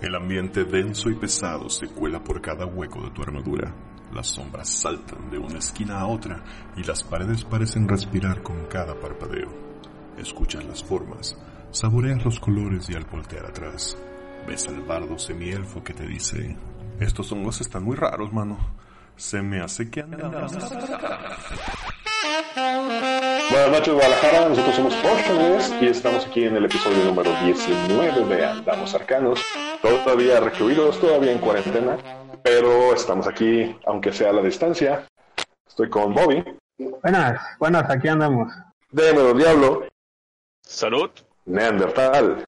El ambiente denso y pesado se cuela por cada hueco de tu armadura. Las sombras saltan de una esquina a otra y las paredes parecen respirar con cada parpadeo. Escuchas las formas, saboreas los colores y al voltear atrás, ves al bardo semielfo que te dice, estos hongos están muy raros, mano. Se me hace que andamos. Buenas noches Guadalajara, nosotros somos Portugués y estamos aquí en el episodio número 19 de Andamos Arcanos, todavía recluidos, todavía en cuarentena, pero estamos aquí, aunque sea a la distancia. Estoy con Bobby. Buenas, buenas, aquí andamos. Démelo Diablo. Salud. Neandertal.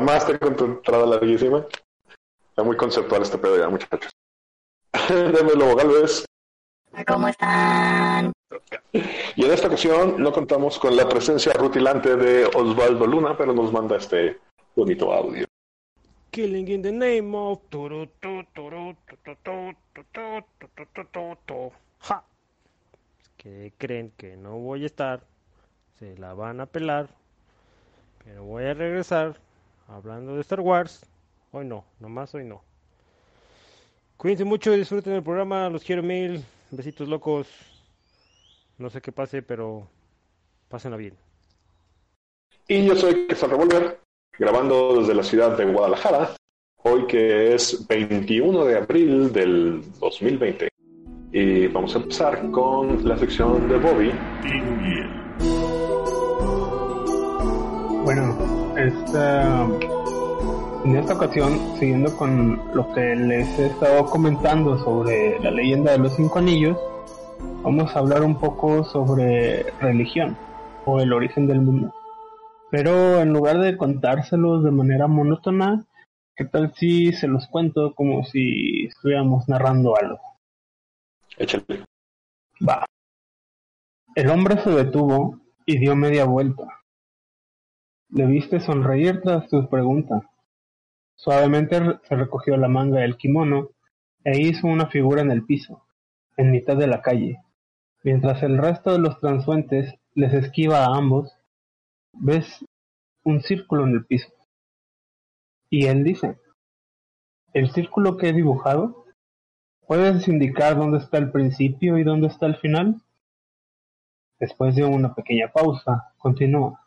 mamaste con tu entrada larguísima. Está muy conceptual este pedo ya, muchachos. Démelo, Galvez. ¿Cómo están? Y en esta ocasión no contamos con la presencia rutilante de Osvaldo Luna, pero nos manda este bonito audio. Killing in the name of ja. Que creen que no voy a estar, se la van a pelar, pero voy a regresar hablando de Star Wars. Hoy no, nomás hoy no. Cuídense mucho y disfruten el programa, los quiero mil, besitos locos. No sé qué pase, pero pásenla bien. Y yo soy Quesal Revolver, grabando desde la ciudad de Guadalajara, hoy que es 21 de abril del 2020. Y vamos a empezar con la sección de Bobby. Esta, en esta ocasión, siguiendo con lo que les he estado comentando sobre la leyenda de los cinco anillos, vamos a hablar un poco sobre religión o el origen del mundo. Pero en lugar de contárselos de manera monótona, ¿qué tal si se los cuento como si estuviéramos narrando algo? Échale. Va. El hombre se detuvo y dio media vuelta. Le viste sonreír tras tu pregunta. Suavemente se recogió la manga del kimono e hizo una figura en el piso, en mitad de la calle. Mientras el resto de los transuentes les esquiva a ambos, ves un círculo en el piso. Y él dice, ¿el círculo que he dibujado? ¿Puedes indicar dónde está el principio y dónde está el final? Después de una pequeña pausa, continúa.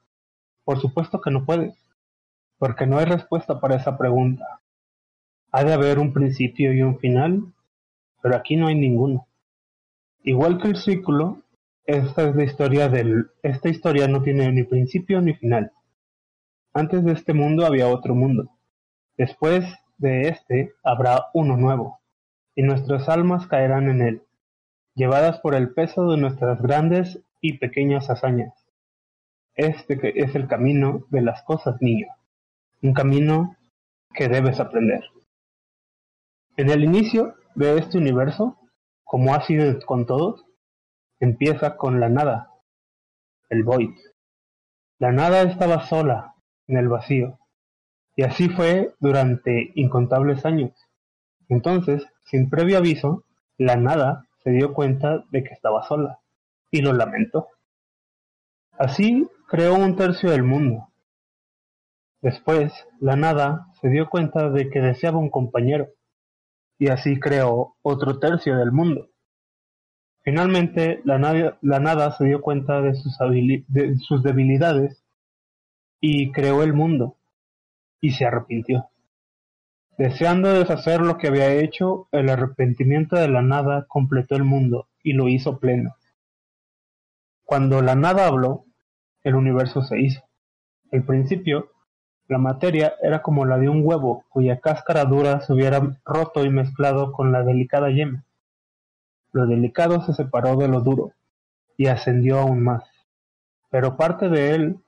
Por supuesto que no puedes, porque no hay respuesta para esa pregunta. Ha de haber un principio y un final, pero aquí no hay ninguno. Igual que el círculo, esta es la historia del esta historia no tiene ni principio ni final. Antes de este mundo había otro mundo. Después de este habrá uno nuevo, y nuestras almas caerán en él, llevadas por el peso de nuestras grandes y pequeñas hazañas. Este es el camino de las cosas, niño. Un camino que debes aprender. En el inicio de este universo, como ha sido con todos, empieza con la nada, el void. La nada estaba sola en el vacío, y así fue durante incontables años. Entonces, sin previo aviso, la nada se dio cuenta de que estaba sola, y lo lamentó. Así creó un tercio del mundo. Después, la nada se dio cuenta de que deseaba un compañero, y así creó otro tercio del mundo. Finalmente, la nada, la nada se dio cuenta de sus, de sus debilidades y creó el mundo, y se arrepintió. Deseando deshacer lo que había hecho, el arrepentimiento de la nada completó el mundo y lo hizo pleno. Cuando la nada habló, el universo se hizo. Al principio, la materia era como la de un huevo cuya cáscara dura se hubiera roto y mezclado con la delicada yema. Lo delicado se separó de lo duro y ascendió aún más. Pero parte de él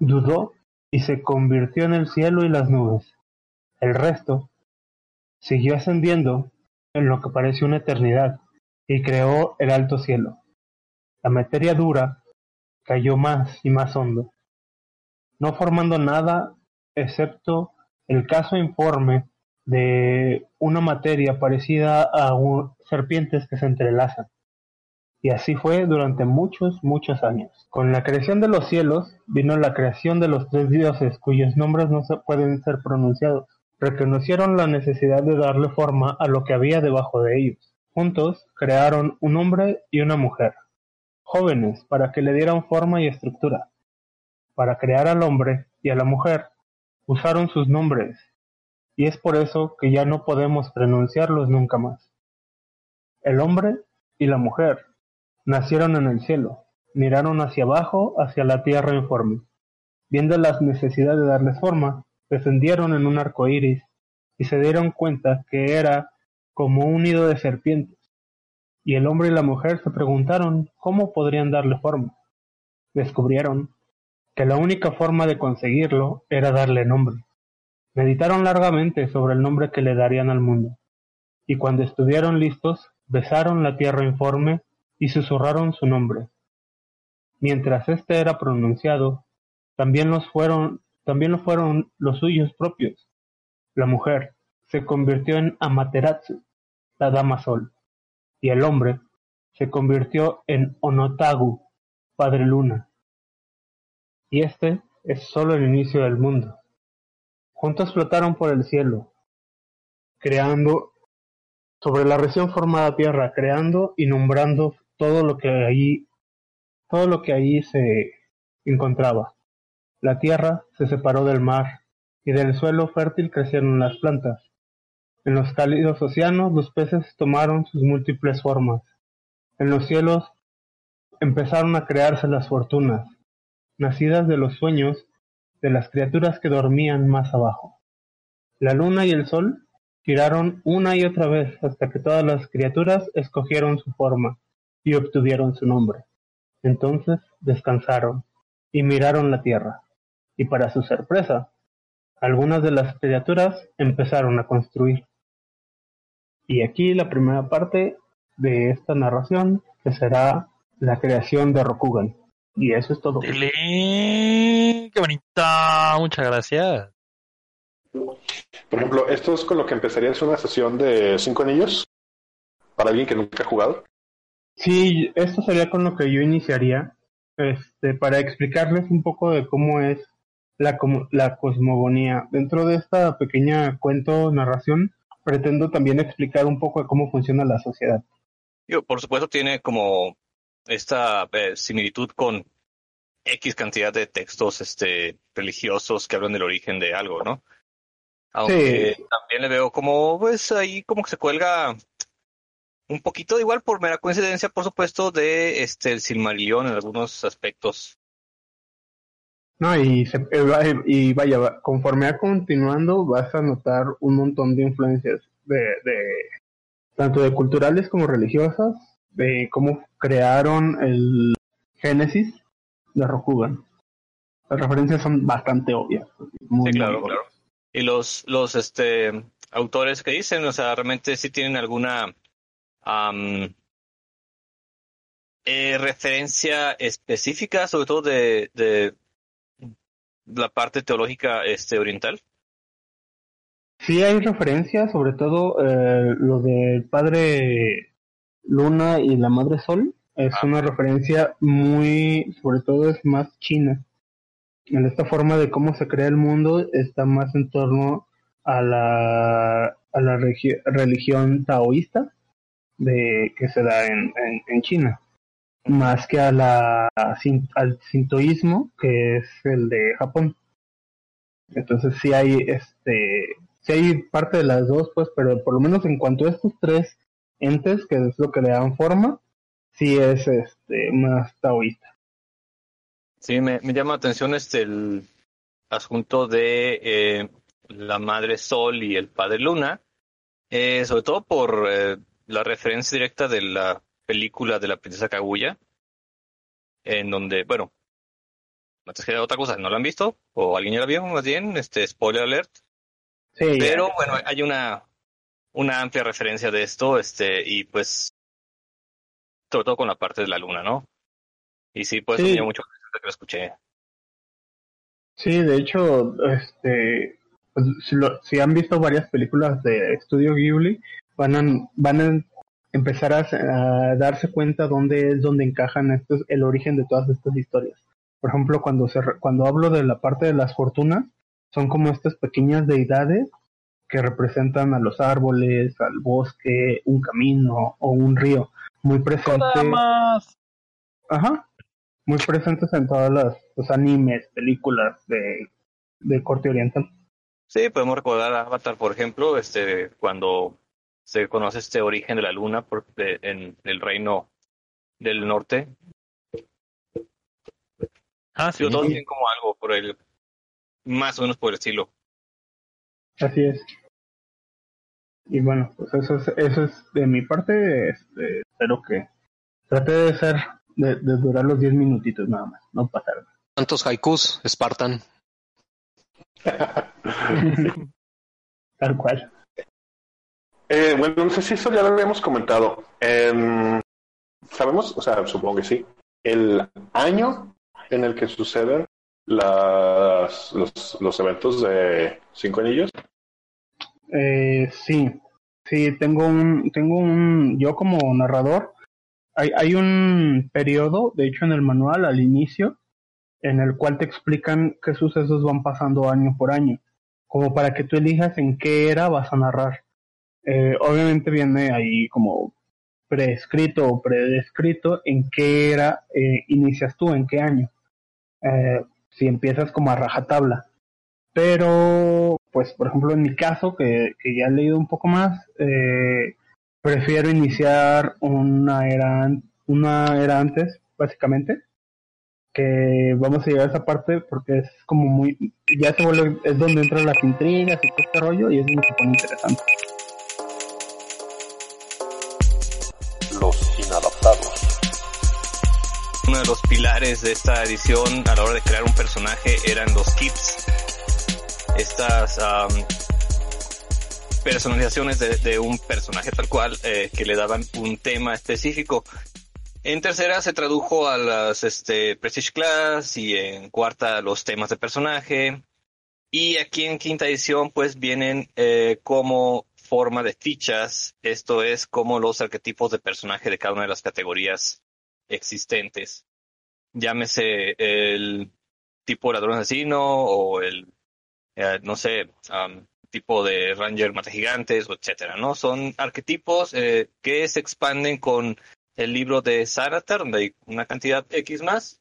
dudó y se convirtió en el cielo y las nubes. El resto siguió ascendiendo en lo que pareció una eternidad y creó el alto cielo. La materia dura cayó más y más hondo, no formando nada excepto el caso informe de una materia parecida a serpientes que se entrelazan. Y así fue durante muchos, muchos años. Con la creación de los cielos vino la creación de los tres dioses cuyos nombres no se pueden ser pronunciados. Reconocieron la necesidad de darle forma a lo que había debajo de ellos. Juntos crearon un hombre y una mujer, jóvenes para que le dieran forma y estructura. Para crear al hombre y a la mujer usaron sus nombres, y es por eso que ya no podemos pronunciarlos nunca más. El hombre y la mujer nacieron en el cielo, miraron hacia abajo, hacia la tierra informe. Viendo la necesidad de darles forma, descendieron en un arco iris y se dieron cuenta que era como un nido de serpientes. Y el hombre y la mujer se preguntaron cómo podrían darle forma. Descubrieron que la única forma de conseguirlo era darle nombre. Meditaron largamente sobre el nombre que le darían al mundo, y cuando estuvieron listos, besaron la tierra informe y susurraron su nombre. Mientras éste era pronunciado, también los fueron, también lo fueron los suyos propios. La mujer se convirtió en Amaterasu, la dama sol, y el hombre se convirtió en Onotagu, padre luna. Y este es solo el inicio del mundo. Juntos flotaron por el cielo, creando sobre la recién formada tierra, creando y nombrando todo lo que allí, todo lo que allí se encontraba. La tierra se separó del mar, y del suelo fértil crecieron las plantas. En los cálidos océanos los peces tomaron sus múltiples formas. En los cielos empezaron a crearse las fortunas, nacidas de los sueños de las criaturas que dormían más abajo. La luna y el sol giraron una y otra vez hasta que todas las criaturas escogieron su forma y obtuvieron su nombre. Entonces descansaron y miraron la tierra, y para su sorpresa, algunas de las criaturas empezaron a construir. Y aquí la primera parte de esta narración, que será la creación de Rokugan. Y eso es todo. Dile, qué bonita, muchas gracias. Por ejemplo, esto es con lo que empezaría es una sesión de cinco anillos para alguien que nunca ha jugado. Sí, esto sería con lo que yo iniciaría, este, para explicarles un poco de cómo es la, como- la cosmogonía. Dentro de esta pequeña cuento, narración, pretendo también explicar un poco de cómo funciona la sociedad. Digo, por supuesto tiene como esta eh, similitud con X cantidad de textos este, religiosos que hablan del origen de algo, ¿no? Aunque también le veo como, pues ahí como que se cuelga un poquito igual por mera coincidencia, por supuesto, de este el Silmarillion en algunos aspectos. No, y, se, eh, va- y vaya, va- conforme va continuando, vas a notar un montón de influencias de, de tanto de culturales como religiosas, de cómo crearon el Génesis de Rokugan. Las referencias son bastante obvias. muy, Sí, claro, obvias. claro. Y los, los este, autores que dicen, o sea, realmente sí tienen alguna eh, referencia específica, sobre todo de, de la parte teológica este, oriental. Sí hay referencias, sobre todo eh, lo del padre Luna y la madre Sol. Es Ah. una referencia muy, sobre todo es más china. En esta forma de cómo se crea el mundo está más en torno a la, a la religión taoísta de, que se da en, en, en China, más que a la, al sintoísmo que es el de Japón. Entonces sí hay este sí hay parte de las dos, pues, pero por lo menos en cuanto a estos tres entes, que es lo que le dan forma, sí es este más taoísta. Sí, me, me llama la atención este el asunto de eh, la madre Sol y el padre Luna, eh, sobre todo por eh, la referencia directa de la película de la princesa Kaguya, en donde, bueno, antes que otra cosa, ¿no lo han visto? ¿O alguien ya lo vio más bien? Este, spoiler alert. Sí, Pero bueno, hay una, una amplia referencia de esto, este, y pues, sobre todo con la parte de la luna, ¿no? Y sí, pues Sí. me dio mucho que lo escuché. Sí, de hecho, este, pues, si, lo- si han visto varias películas de Estudio Ghibli, van a, van a empezar a, a darse cuenta dónde es donde encajan estos, el origen de todas estas historias. Por ejemplo, cuando se, re- cuando hablo de la parte de las fortunas, son como estas pequeñas deidades que representan a los árboles, al bosque, un camino o un río, muy presente. Ajá. Muy presentes en todas las los animes, películas de, de corte oriental. Sí, podemos recordar a Avatar, por ejemplo, este, cuando se conoce este origen de la luna por, de- en el reino del norte. Ah, sí. Yo todos tienen como algo por el, más o menos por el estilo. Así es. Y bueno, pues eso es, eso es de mi parte. Este, espero que trate de ser, de, de durar los 10 minutitos nada más, no pasar. ¿Cuántos haikus, Spartan? Tal cual. Eh, bueno, no sé si eso ya lo habíamos comentado. Em, Sabemos, o sea, supongo que sí, el año en el que suceden las, los, los eventos de Cinco Anillos. Eh, sí, sí, tengo un, tengo un, yo como narrador, hay, hay un periodo, de hecho en el manual al inicio, en el cual te explican qué sucesos van pasando año por año, como para que tú elijas en qué era vas a narrar. Eh, obviamente viene ahí como prescrito o predescrito en qué era eh, inicias tú, en qué año. Eh, si empiezas como a rajatabla. Pero, pues, por ejemplo, en mi caso, que, que ya he leído un poco más, eh, prefiero iniciar una era, una era antes, básicamente. Que vamos a llegar a esa parte porque es como muy. Ya se vuelve. Es donde entran las intrigas y todo este rollo y es donde se pone interesante. Uno de los pilares de esta edición a la hora de crear un personaje eran los kits. Estas personalizaciones de, de un personaje tal cual eh, que le daban un tema específico. En tercera se tradujo a las este, Prestige Class y en cuarta los temas de personaje. Y aquí en quinta edición pues vienen eh, como forma de fichas, esto es como los arquetipos de personaje de cada una de las categorías existentes. Llámese el tipo ladrón asesino o el, eh, no sé, tipo de ranger mata gigantes, etcétera, ¿no? Son arquetipos eh, que se expanden con el libro de Zaratar, donde hay una cantidad X más.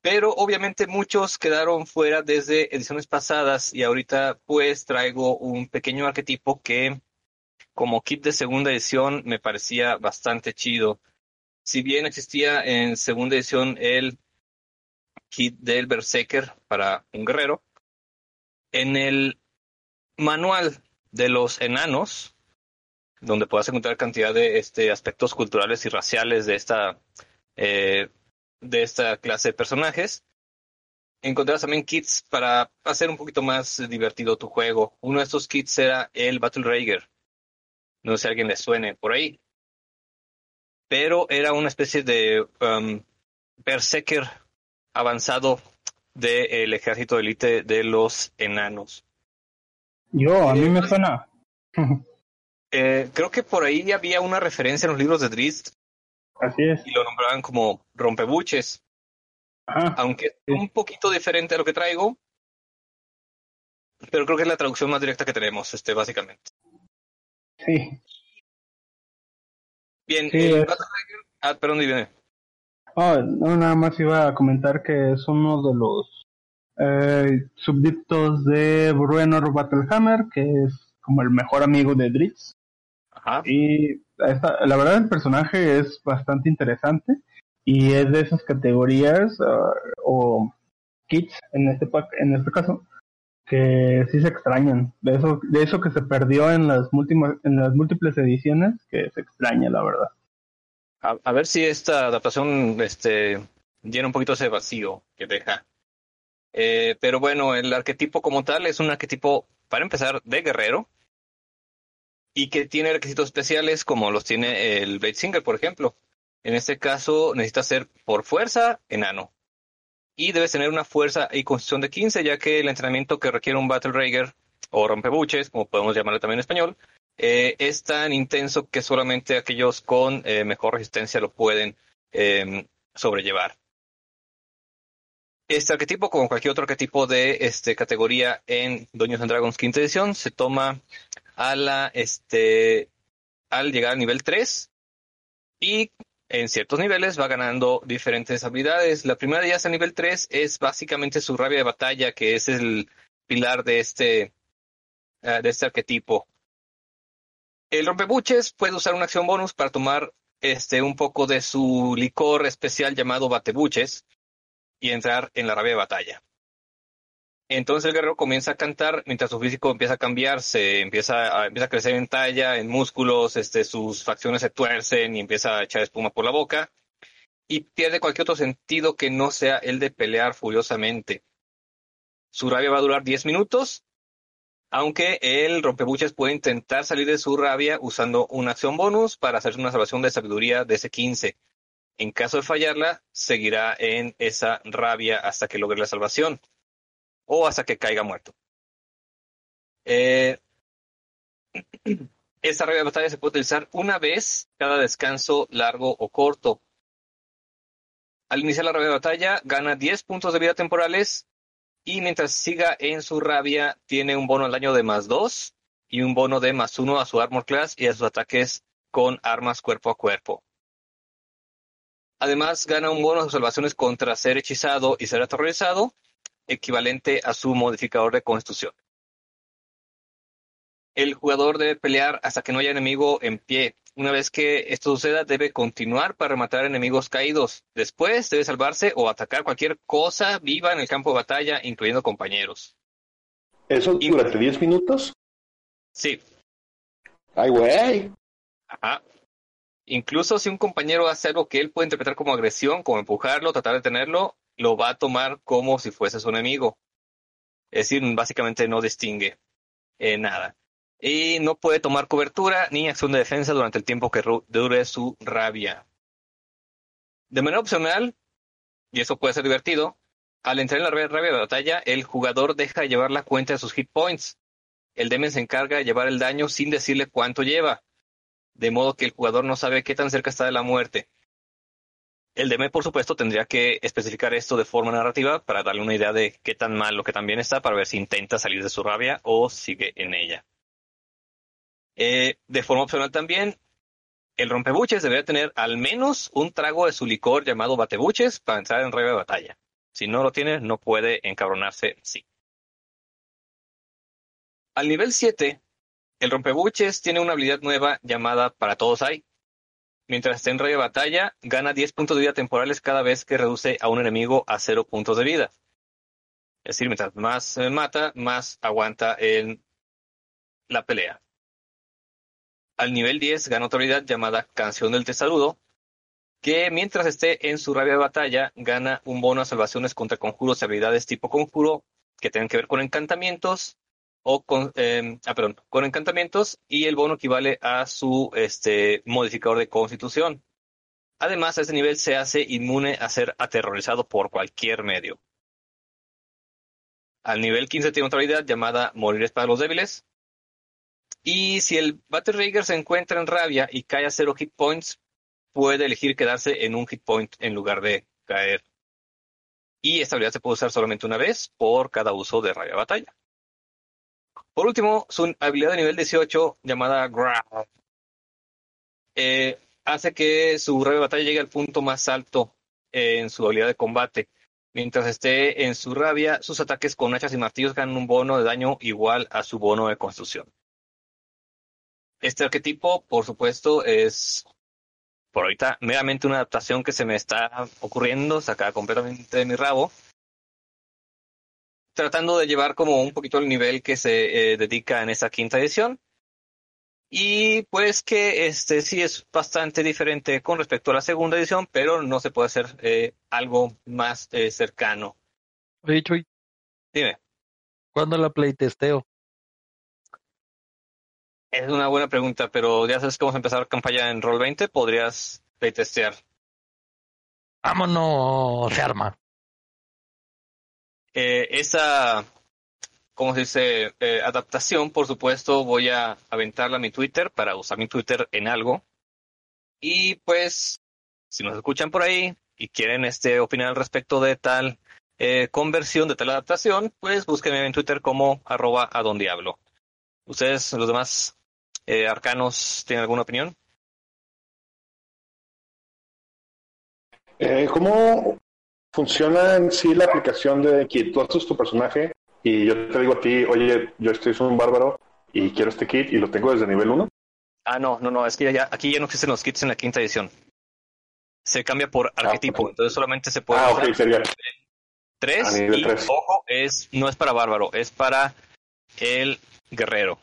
Pero obviamente muchos quedaron fuera desde ediciones pasadas y ahorita pues traigo un pequeño arquetipo que como kit de segunda edición me parecía bastante chido si bien existía en segunda edición el kit del Berserker para un guerrero, en el manual de los enanos, donde puedas encontrar cantidad de este, aspectos culturales y raciales de esta, eh, de esta clase de personajes, encontrarás también kits para hacer un poquito más divertido tu juego. Uno de estos kits era el Battle Rager. No sé si a alguien le suene por ahí pero era una especie de um, berserker avanzado del ejército de élite de los enanos. Yo, a mí me suena. Eh, creo que por ahí había una referencia en los libros de Drist Así es. y lo nombraban como rompebuches, Ajá. aunque es un poquito diferente a lo que traigo, pero creo que es la traducción más directa que tenemos, este, básicamente. Sí. Bien, Sí, el es- ah, perdón, viene. Oh, no, nada más iba a comentar que es uno de los eh, súbditos de Bruenor Battlehammer, que es como el mejor amigo de Dritz. Ajá. Y esta- la verdad el personaje es bastante interesante y es de esas categorías ah, o kits en este en este caso que sí se extrañan de eso de eso que se perdió en las múltiples en las múltiples ediciones que se extraña la verdad A, ver si esta adaptación este, llena un poquito ese vacío que deja Eh, pero bueno, el arquetipo como tal es un arquetipo, para empezar, de guerrero y que tiene requisitos especiales como los tiene el Blade Singer, por ejemplo. En este caso, necesita ser por fuerza enano. Y debes tener una fuerza y constitución de 15, ya que el entrenamiento que requiere un Battle Rager o rompebuches, como podemos llamarlo también en español, eh, es tan intenso que solamente aquellos con eh, mejor resistencia lo pueden em, sobrellevar. Este arquetipo, como cualquier otro arquetipo de este, categoría en Dungeons and Dragons quinta edición, se toma a la, este, al llegar al nivel 3 y en ciertos niveles va ganando diferentes habilidades. La primera de ellas a nivel 3 es básicamente su rabia de batalla, que es el pilar de este, uh, de este arquetipo. El rompebuches puede usar una acción bonus para tomar este, un poco de su licor especial llamado batebuches y entrar en la rabia de batalla. Entonces el guerrero comienza a cantar mientras su físico empieza a cambiarse, empieza a, empieza a crecer en talla, en músculos, este, sus facciones se tuercen y empieza a echar espuma por la boca y pierde cualquier otro sentido que no sea el de pelear furiosamente. Su rabia va a durar 10 minutos, aunque el rompebuches puede intentar salir de su rabia usando una acción bonus para hacerse una salvación de sabiduría de ese 15. En caso de fallarla, seguirá en esa rabia hasta que logre la salvación o hasta que caiga muerto. Eh, esta rabia de batalla se puede utilizar una vez cada descanso largo o corto. Al iniciar la rabia de batalla, gana 10 puntos de vida temporales y mientras siga en su rabia, tiene un bono al daño de más 2 y un bono de más 1 a su armor class y a sus ataques con armas cuerpo a cuerpo. Además, gana un bono de observaciones contra ser hechizado y ser aterrorizado equivalente a su modificador de constitución. El jugador debe pelear hasta que no haya enemigo en pie. Una vez que esto suceda, debe continuar para rematar enemigos caídos. Después debe salvarse o atacar cualquier cosa viva en el campo de batalla, incluyendo compañeros. ¿Eso durante 10 minutos? Sí. ¡Ay, güey! Ajá. Incluso si un compañero hace algo que él puede interpretar como agresión, como empujarlo, tratar de tenerlo, lo va a tomar como si fuese su enemigo. Es decir, básicamente no distingue eh, nada. Y no puede tomar cobertura ni acción de defensa durante el tiempo que dure su rabia. De manera opcional, y eso puede ser divertido, al entrar en la rabia de batalla, el jugador deja de llevar la cuenta de sus hit points. El DM se encarga de llevar el daño sin decirle cuánto lleva, de modo que el jugador no sabe qué tan cerca está de la muerte. El DM, por supuesto, tendría que especificar esto de forma narrativa para darle una idea de qué tan mal o qué tan bien está para ver si intenta salir de su rabia o sigue en ella. Eh, de forma opcional también, el rompebuches debería tener al menos un trago de su licor llamado batebuches para entrar en rabia de batalla. Si no lo tiene, no puede encabronarse sí. Al nivel 7, el rompebuches tiene una habilidad nueva llamada Para Todos Hay, Mientras esté en rey de batalla, gana 10 puntos de vida temporales cada vez que reduce a un enemigo a 0 puntos de vida. Es decir, mientras más mata, más aguanta en la pelea. Al nivel 10 gana otra habilidad llamada Canción del Tesarudo, que mientras esté en su rabia de batalla, gana un bono a salvaciones contra conjuros y habilidades tipo conjuro que tengan que ver con encantamientos, o con, eh, ah, con encantamientos y el bono equivale a su este, modificador de constitución. Además, a este nivel se hace inmune a ser aterrorizado por cualquier medio. Al nivel 15 tiene otra habilidad llamada Morir es para los débiles. Y si el Battle Rager se encuentra en rabia y cae a cero hit points, puede elegir quedarse en un hit point en lugar de caer. Y esta habilidad se puede usar solamente una vez por cada uso de rabia batalla. Por último, su habilidad de nivel 18, llamada Growl, eh, hace que su rabia de batalla llegue al punto más alto en su habilidad de combate. Mientras esté en su rabia, sus ataques con hachas y martillos ganan un bono de daño igual a su bono de construcción. Este arquetipo, por supuesto, es por ahorita meramente una adaptación que se me está ocurriendo, sacada completamente de mi rabo tratando de llevar como un poquito el nivel que se eh, dedica en esa quinta edición. Y pues que este sí es bastante diferente con respecto a la segunda edición, pero no se puede hacer eh, algo más eh, cercano. Oye, Choy, Dime. ¿Cuándo la playtesteo? Es una buena pregunta, pero ya sabes que vamos a empezar campaña en Roll20, podrías playtestear. Vámonos, se arma. Eh, esa, ¿cómo se dice? Eh, adaptación, por supuesto, voy a aventarla a mi Twitter para usar mi Twitter en algo. Y pues, si nos escuchan por ahí y quieren este opinar al respecto de tal eh, conversión, de tal adaptación, pues búsquenme en Twitter como arroba a don diablo. ¿Ustedes, los demás arcanos, tienen alguna opinión? ¿Cómo funciona en sí la aplicación de kit? Tú haces tu personaje y yo te digo a ti, oye, yo estoy un bárbaro y quiero este kit y lo tengo desde nivel 1. Ah, no, no, no, es que ya, aquí ya no existen los kits en la quinta edición. Se cambia por arquetipo, ok. entonces solamente se puede Ah, ok, sería. tres a nivel y tres. ojo, es, no es para bárbaro, es para el guerrero.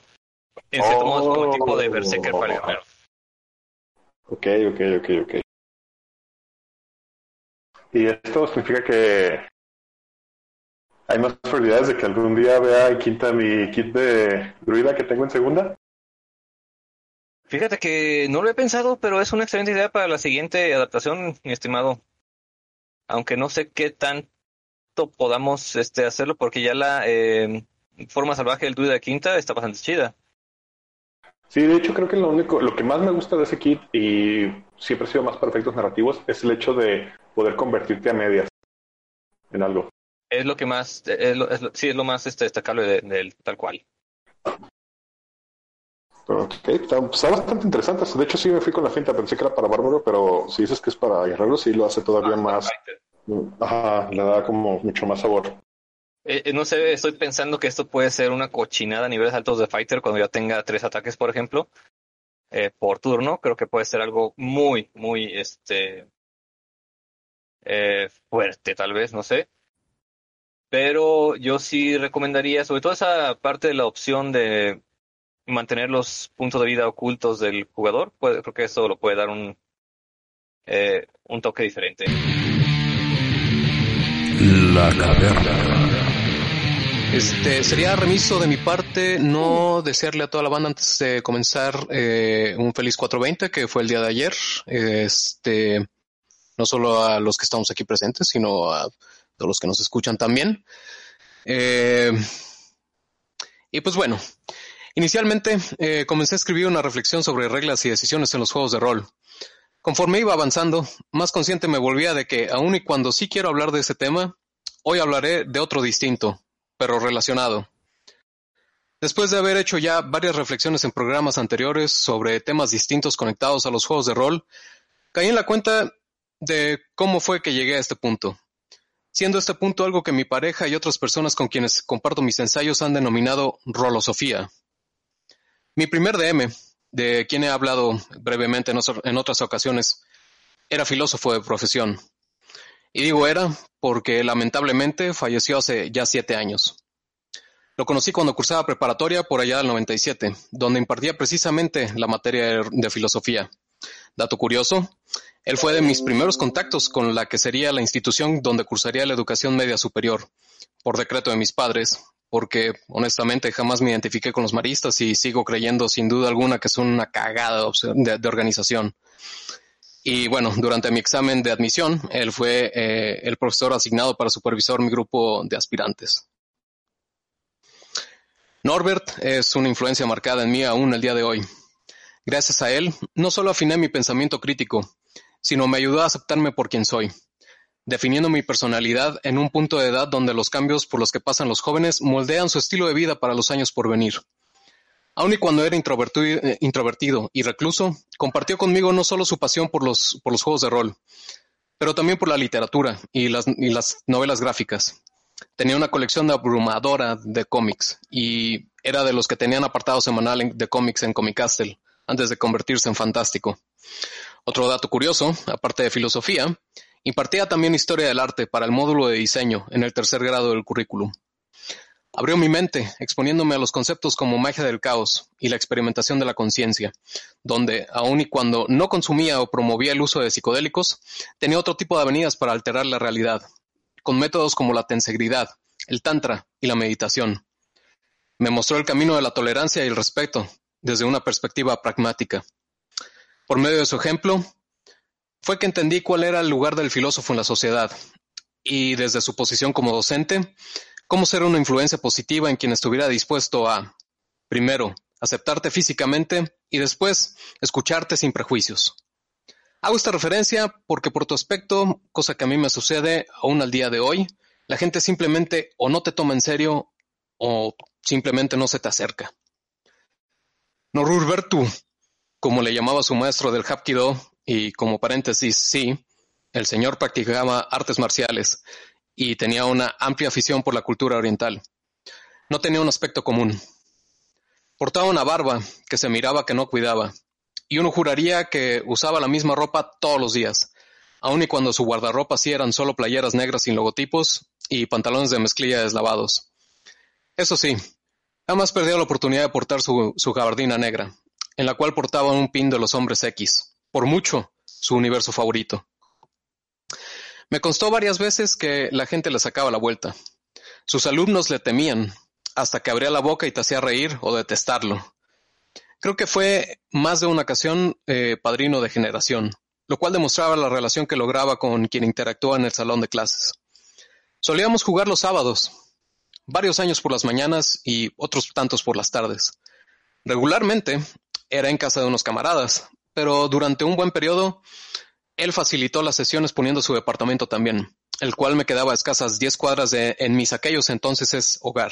En cierto modo es como un tipo de berserker para el guerrero. Ok, ok, ok, ok. Y esto significa que hay más probabilidades de que algún día vea en quinta mi kit de druida que tengo en segunda. Fíjate que no lo he pensado, pero es una excelente idea para la siguiente adaptación, mi estimado. Aunque no sé qué tanto podamos este, hacerlo, porque ya la eh, forma salvaje del druida quinta está bastante chida. Sí, de hecho creo que lo único, lo que más me gusta de ese kit y siempre ha sido más para efectos narrativos es el hecho de poder convertirte a medias en algo. Es lo que más, es lo- es lo- sí, es lo más este, destacable de- del tal cual. Ok, está, está bastante interesante. De hecho sí me fui con la finta, pensé que era para bárbaro, pero si dices que es para guerrero, sí lo hace todavía Ah, más, ajá, le da como mucho más sabor. Eh, eh, no sé, estoy pensando que esto puede ser una cochinada a niveles altos de Fighter cuando ya tenga tres ataques, por ejemplo, eh, por turno. Creo que puede ser algo muy, muy, este, eh, fuerte, tal vez, no sé. Pero yo sí recomendaría, sobre todo esa parte de la opción de mantener los puntos de vida ocultos del jugador. Puede- creo que eso lo puede dar un, eh, un toque diferente. La caverna. Este, sería remiso de mi parte no desearle a toda la banda antes de comenzar eh, un feliz 420, que fue el día de ayer. Este, no solo a los que estamos aquí presentes, sino a todos los que nos escuchan también. Eh, y pues bueno, inicialmente eh, comencé a escribir una reflexión sobre reglas y decisiones en los juegos de rol. Conforme iba avanzando, más consciente me volvía de que, aun y cuando sí quiero hablar de ese tema, hoy hablaré de otro distinto, pero relacionado. Después de haber hecho ya varias reflexiones en programas anteriores sobre temas distintos conectados a los juegos de rol, caí en la cuenta de cómo fue que llegué a este punto. Siendo este punto algo que mi pareja y otras personas con quienes comparto mis ensayos han denominado rolosofía. Mi primer DM, de quien he hablado brevemente en, otras ocasiones, era filósofo de profesión. Y digo era porque lamentablemente falleció hace ya siete años. Lo conocí cuando cursaba preparatoria por allá del 97, donde impartía precisamente la materia de filosofía. Dato curioso, él fue de mis primeros contactos con la que sería la institución donde cursaría la educación media superior, por decreto de mis padres, porque honestamente jamás me identifiqué con los maristas y sigo creyendo sin duda alguna que son una cagada de organización. Y bueno, durante mi examen de admisión, él fue eh, el profesor asignado para supervisar mi grupo de aspirantes. Norbert es una influencia marcada en mí aún el día de hoy. Gracias a él, no solo afiné mi pensamiento crítico, sino me ayudó a aceptarme por quien soy, definiendo mi personalidad en un punto de edad donde los cambios por los que pasan los jóvenes moldean su estilo de vida para los años por venir. Aun y cuando era introvertido, eh, introvertido y recluso, compartió conmigo no solo su pasión por los, por los juegos de rol, pero también por la literatura y las, y las novelas gráficas. Tenía una colección abrumadora de cómics y era de los que tenían apartado semanal de cómics en Comic Castle antes de convertirse en fantástico. Otro dato curioso, aparte de filosofía, impartía también historia del arte para el módulo de diseño en el tercer grado del currículum. Abrió mi mente, exponiéndome a los conceptos como magia del caos y la experimentación de la conciencia, donde, aun y cuando no consumía o promovía el uso de psicodélicos, tenía otro tipo de avenidas para alterar la realidad, con métodos como la tensegridad, el tantra y la meditación. Me mostró el camino de la tolerancia y el respeto desde una perspectiva pragmática. Por medio de su ejemplo, fue que entendí cuál era el lugar del filósofo en la sociedad y desde su posición como docente, cómo ser una influencia positiva en quien estuviera dispuesto a, primero, aceptarte físicamente y después, escucharte sin prejuicios. Hago esta referencia porque por tu aspecto, cosa que a mí me sucede aún al día de hoy, la gente simplemente o no te toma en serio o simplemente no se te acerca. Norurbertu, como le llamaba su maestro del Hapkido, y como paréntesis, sí, el señor practicaba artes marciales y tenía una amplia afición por la cultura oriental. No tenía un aspecto común. Portaba una barba que se miraba que no cuidaba y uno juraría que usaba la misma ropa todos los días, aun y cuando su guardarropa sí eran solo playeras negras sin logotipos y pantalones de mezclilla deslavados. Eso sí, jamás perdió la oportunidad de portar su, su gabardina negra, en la cual portaba un pin de los hombres X, por mucho su universo favorito. Me constó varias veces que la gente le sacaba la vuelta. Sus alumnos le temían, hasta que abría la boca y te hacía reír o detestarlo. Creo que fue más de una ocasión eh, padrino de generación, lo cual demostraba la relación que lograba con quien interactuaba en el salón de clases. Solíamos jugar los sábados, varios años por las mañanas y otros tantos por las tardes. Regularmente era en casa de unos camaradas, pero durante un buen periodo él facilitó las sesiones poniendo su departamento también, el cual me quedaba a escasas 10 cuadras de en mis aquellos entonces es hogar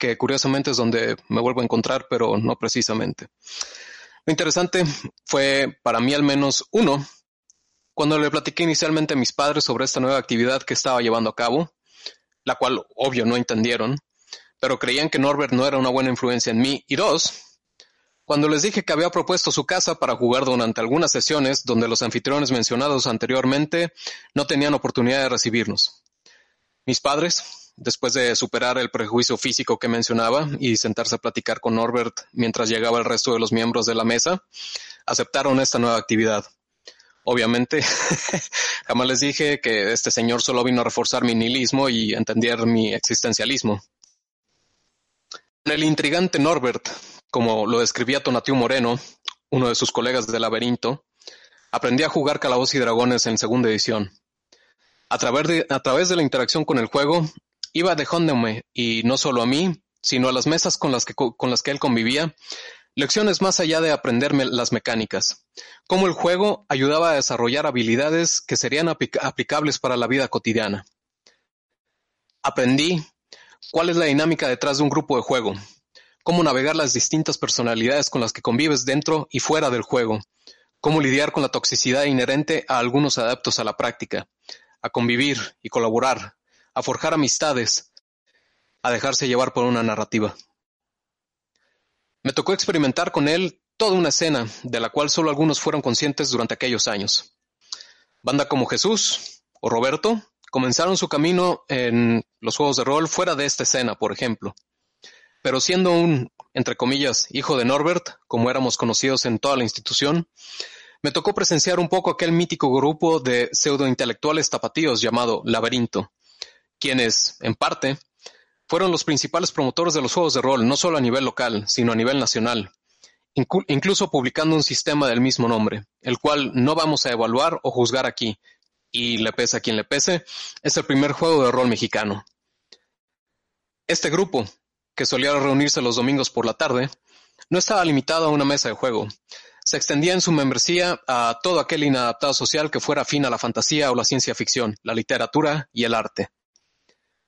que curiosamente es donde me vuelvo a encontrar, pero no precisamente. Lo interesante fue, para mí al menos, uno, cuando le platiqué inicialmente a mis padres sobre esta nueva actividad que estaba llevando a cabo, la cual obvio no entendieron, pero creían que Norbert no era una buena influencia en mí, y dos, cuando les dije que había propuesto su casa para jugar durante algunas sesiones donde los anfitriones mencionados anteriormente no tenían oportunidad de recibirnos. Mis padres, después de superar el prejuicio físico que mencionaba y sentarse a platicar con Norbert mientras llegaba el resto de los miembros de la mesa, aceptaron esta nueva actividad. Obviamente, jamás les dije que este señor solo vino a reforzar mi nihilismo y entender mi existencialismo. El intrigante Norbert, como lo describía Tonatiu Moreno, uno de sus colegas del laberinto, aprendí a jugar Calabozos y Dragones en segunda edición. A través, de, de la interacción con el juego, Iba dejándome, y no solo a mí, sino a las mesas con las que, con las que él convivía, lecciones más allá de aprenderme las mecánicas, cómo el juego ayudaba a desarrollar habilidades que serían aplicables para la vida cotidiana. Aprendí cuál es la dinámica detrás de un grupo de juego, cómo navegar las distintas personalidades con las que convives dentro y fuera del juego, cómo lidiar con la toxicidad inherente a algunos adeptos a la práctica, a convivir y colaborar, a forjar amistades, a dejarse llevar por una narrativa. Me tocó experimentar con él toda una escena de la cual solo algunos fueron conscientes durante aquellos años. Banda como Jesús o Roberto comenzaron su camino en los juegos de rol fuera de esta escena, por ejemplo. Pero siendo un, entre comillas, hijo de Norbert, como éramos conocidos en toda la institución, me tocó presenciar un poco aquel mítico grupo de pseudointelectuales tapatíos llamado Laberinto, quienes, en parte, fueron los principales promotores de los juegos de rol, no solo a nivel local, sino a nivel nacional, incluso publicando un sistema del mismo nombre, el cual no vamos a evaluar o juzgar aquí, y le pese a quien le pese, es el primer juego de rol mexicano. Este grupo, que solía reunirse los domingos por la tarde, no estaba limitado a una mesa de juego. Se extendía en su membresía a todo aquel inadaptado social que fuera afín a la fantasía o la ciencia ficción, la literatura y el arte.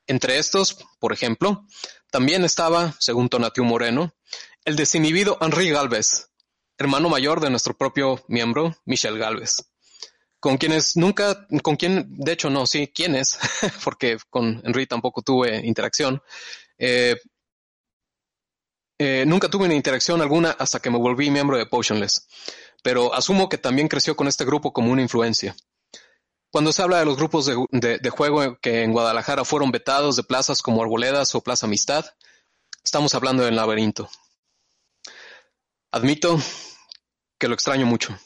Entre estos, por ejemplo, también estaba, según Tonatiu Moreno, el desinhibido Henri Galvez, hermano mayor de nuestro propio miembro, Michel Galvez, con quienes nunca, con quien, de hecho no, sí, quiénes, porque con Henry tampoco tuve interacción. Eh, eh, nunca tuve una interacción alguna hasta que me volví miembro de Potionless, pero asumo que también creció con este grupo como una influencia. Cuando se habla de los grupos de, juego que en Guadalajara fueron vetados de plazas como Arboledas o Plaza Amistad, estamos hablando del laberinto. Admito que lo extraño mucho,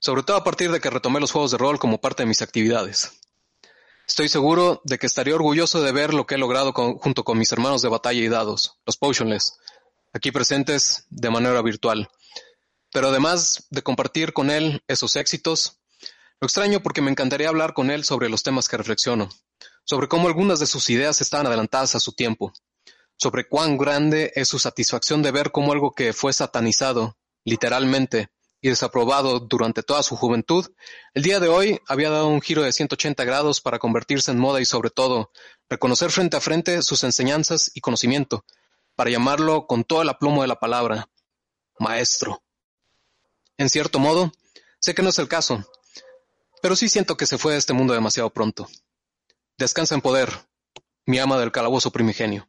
sobre todo a partir de que retomé los juegos de rol como parte de mis actividades. Estoy seguro de que estaría orgulloso de ver lo que he logrado junto con mis hermanos de batalla y dados, los Potionless, aquí presentes de manera virtual. Pero además de compartir con él esos éxitos, lo extraño porque me encantaría hablar con él sobre los temas que reflexiono, sobre cómo algunas de sus ideas estaban adelantadas a su tiempo, sobre cuán grande es su satisfacción de ver cómo algo que fue satanizado, literalmente, y desaprobado durante toda su juventud, el día de hoy había dado un giro de 180 grados para convertirse en moda y sobre todo, reconocer frente a frente sus enseñanzas y conocimiento, para llamarlo con todo el aplomo de la palabra, maestro. En cierto modo, sé que no es el caso, pero sí siento que se fue de este mundo demasiado pronto. Descansa en poder, mi ama del calabozo primigenio.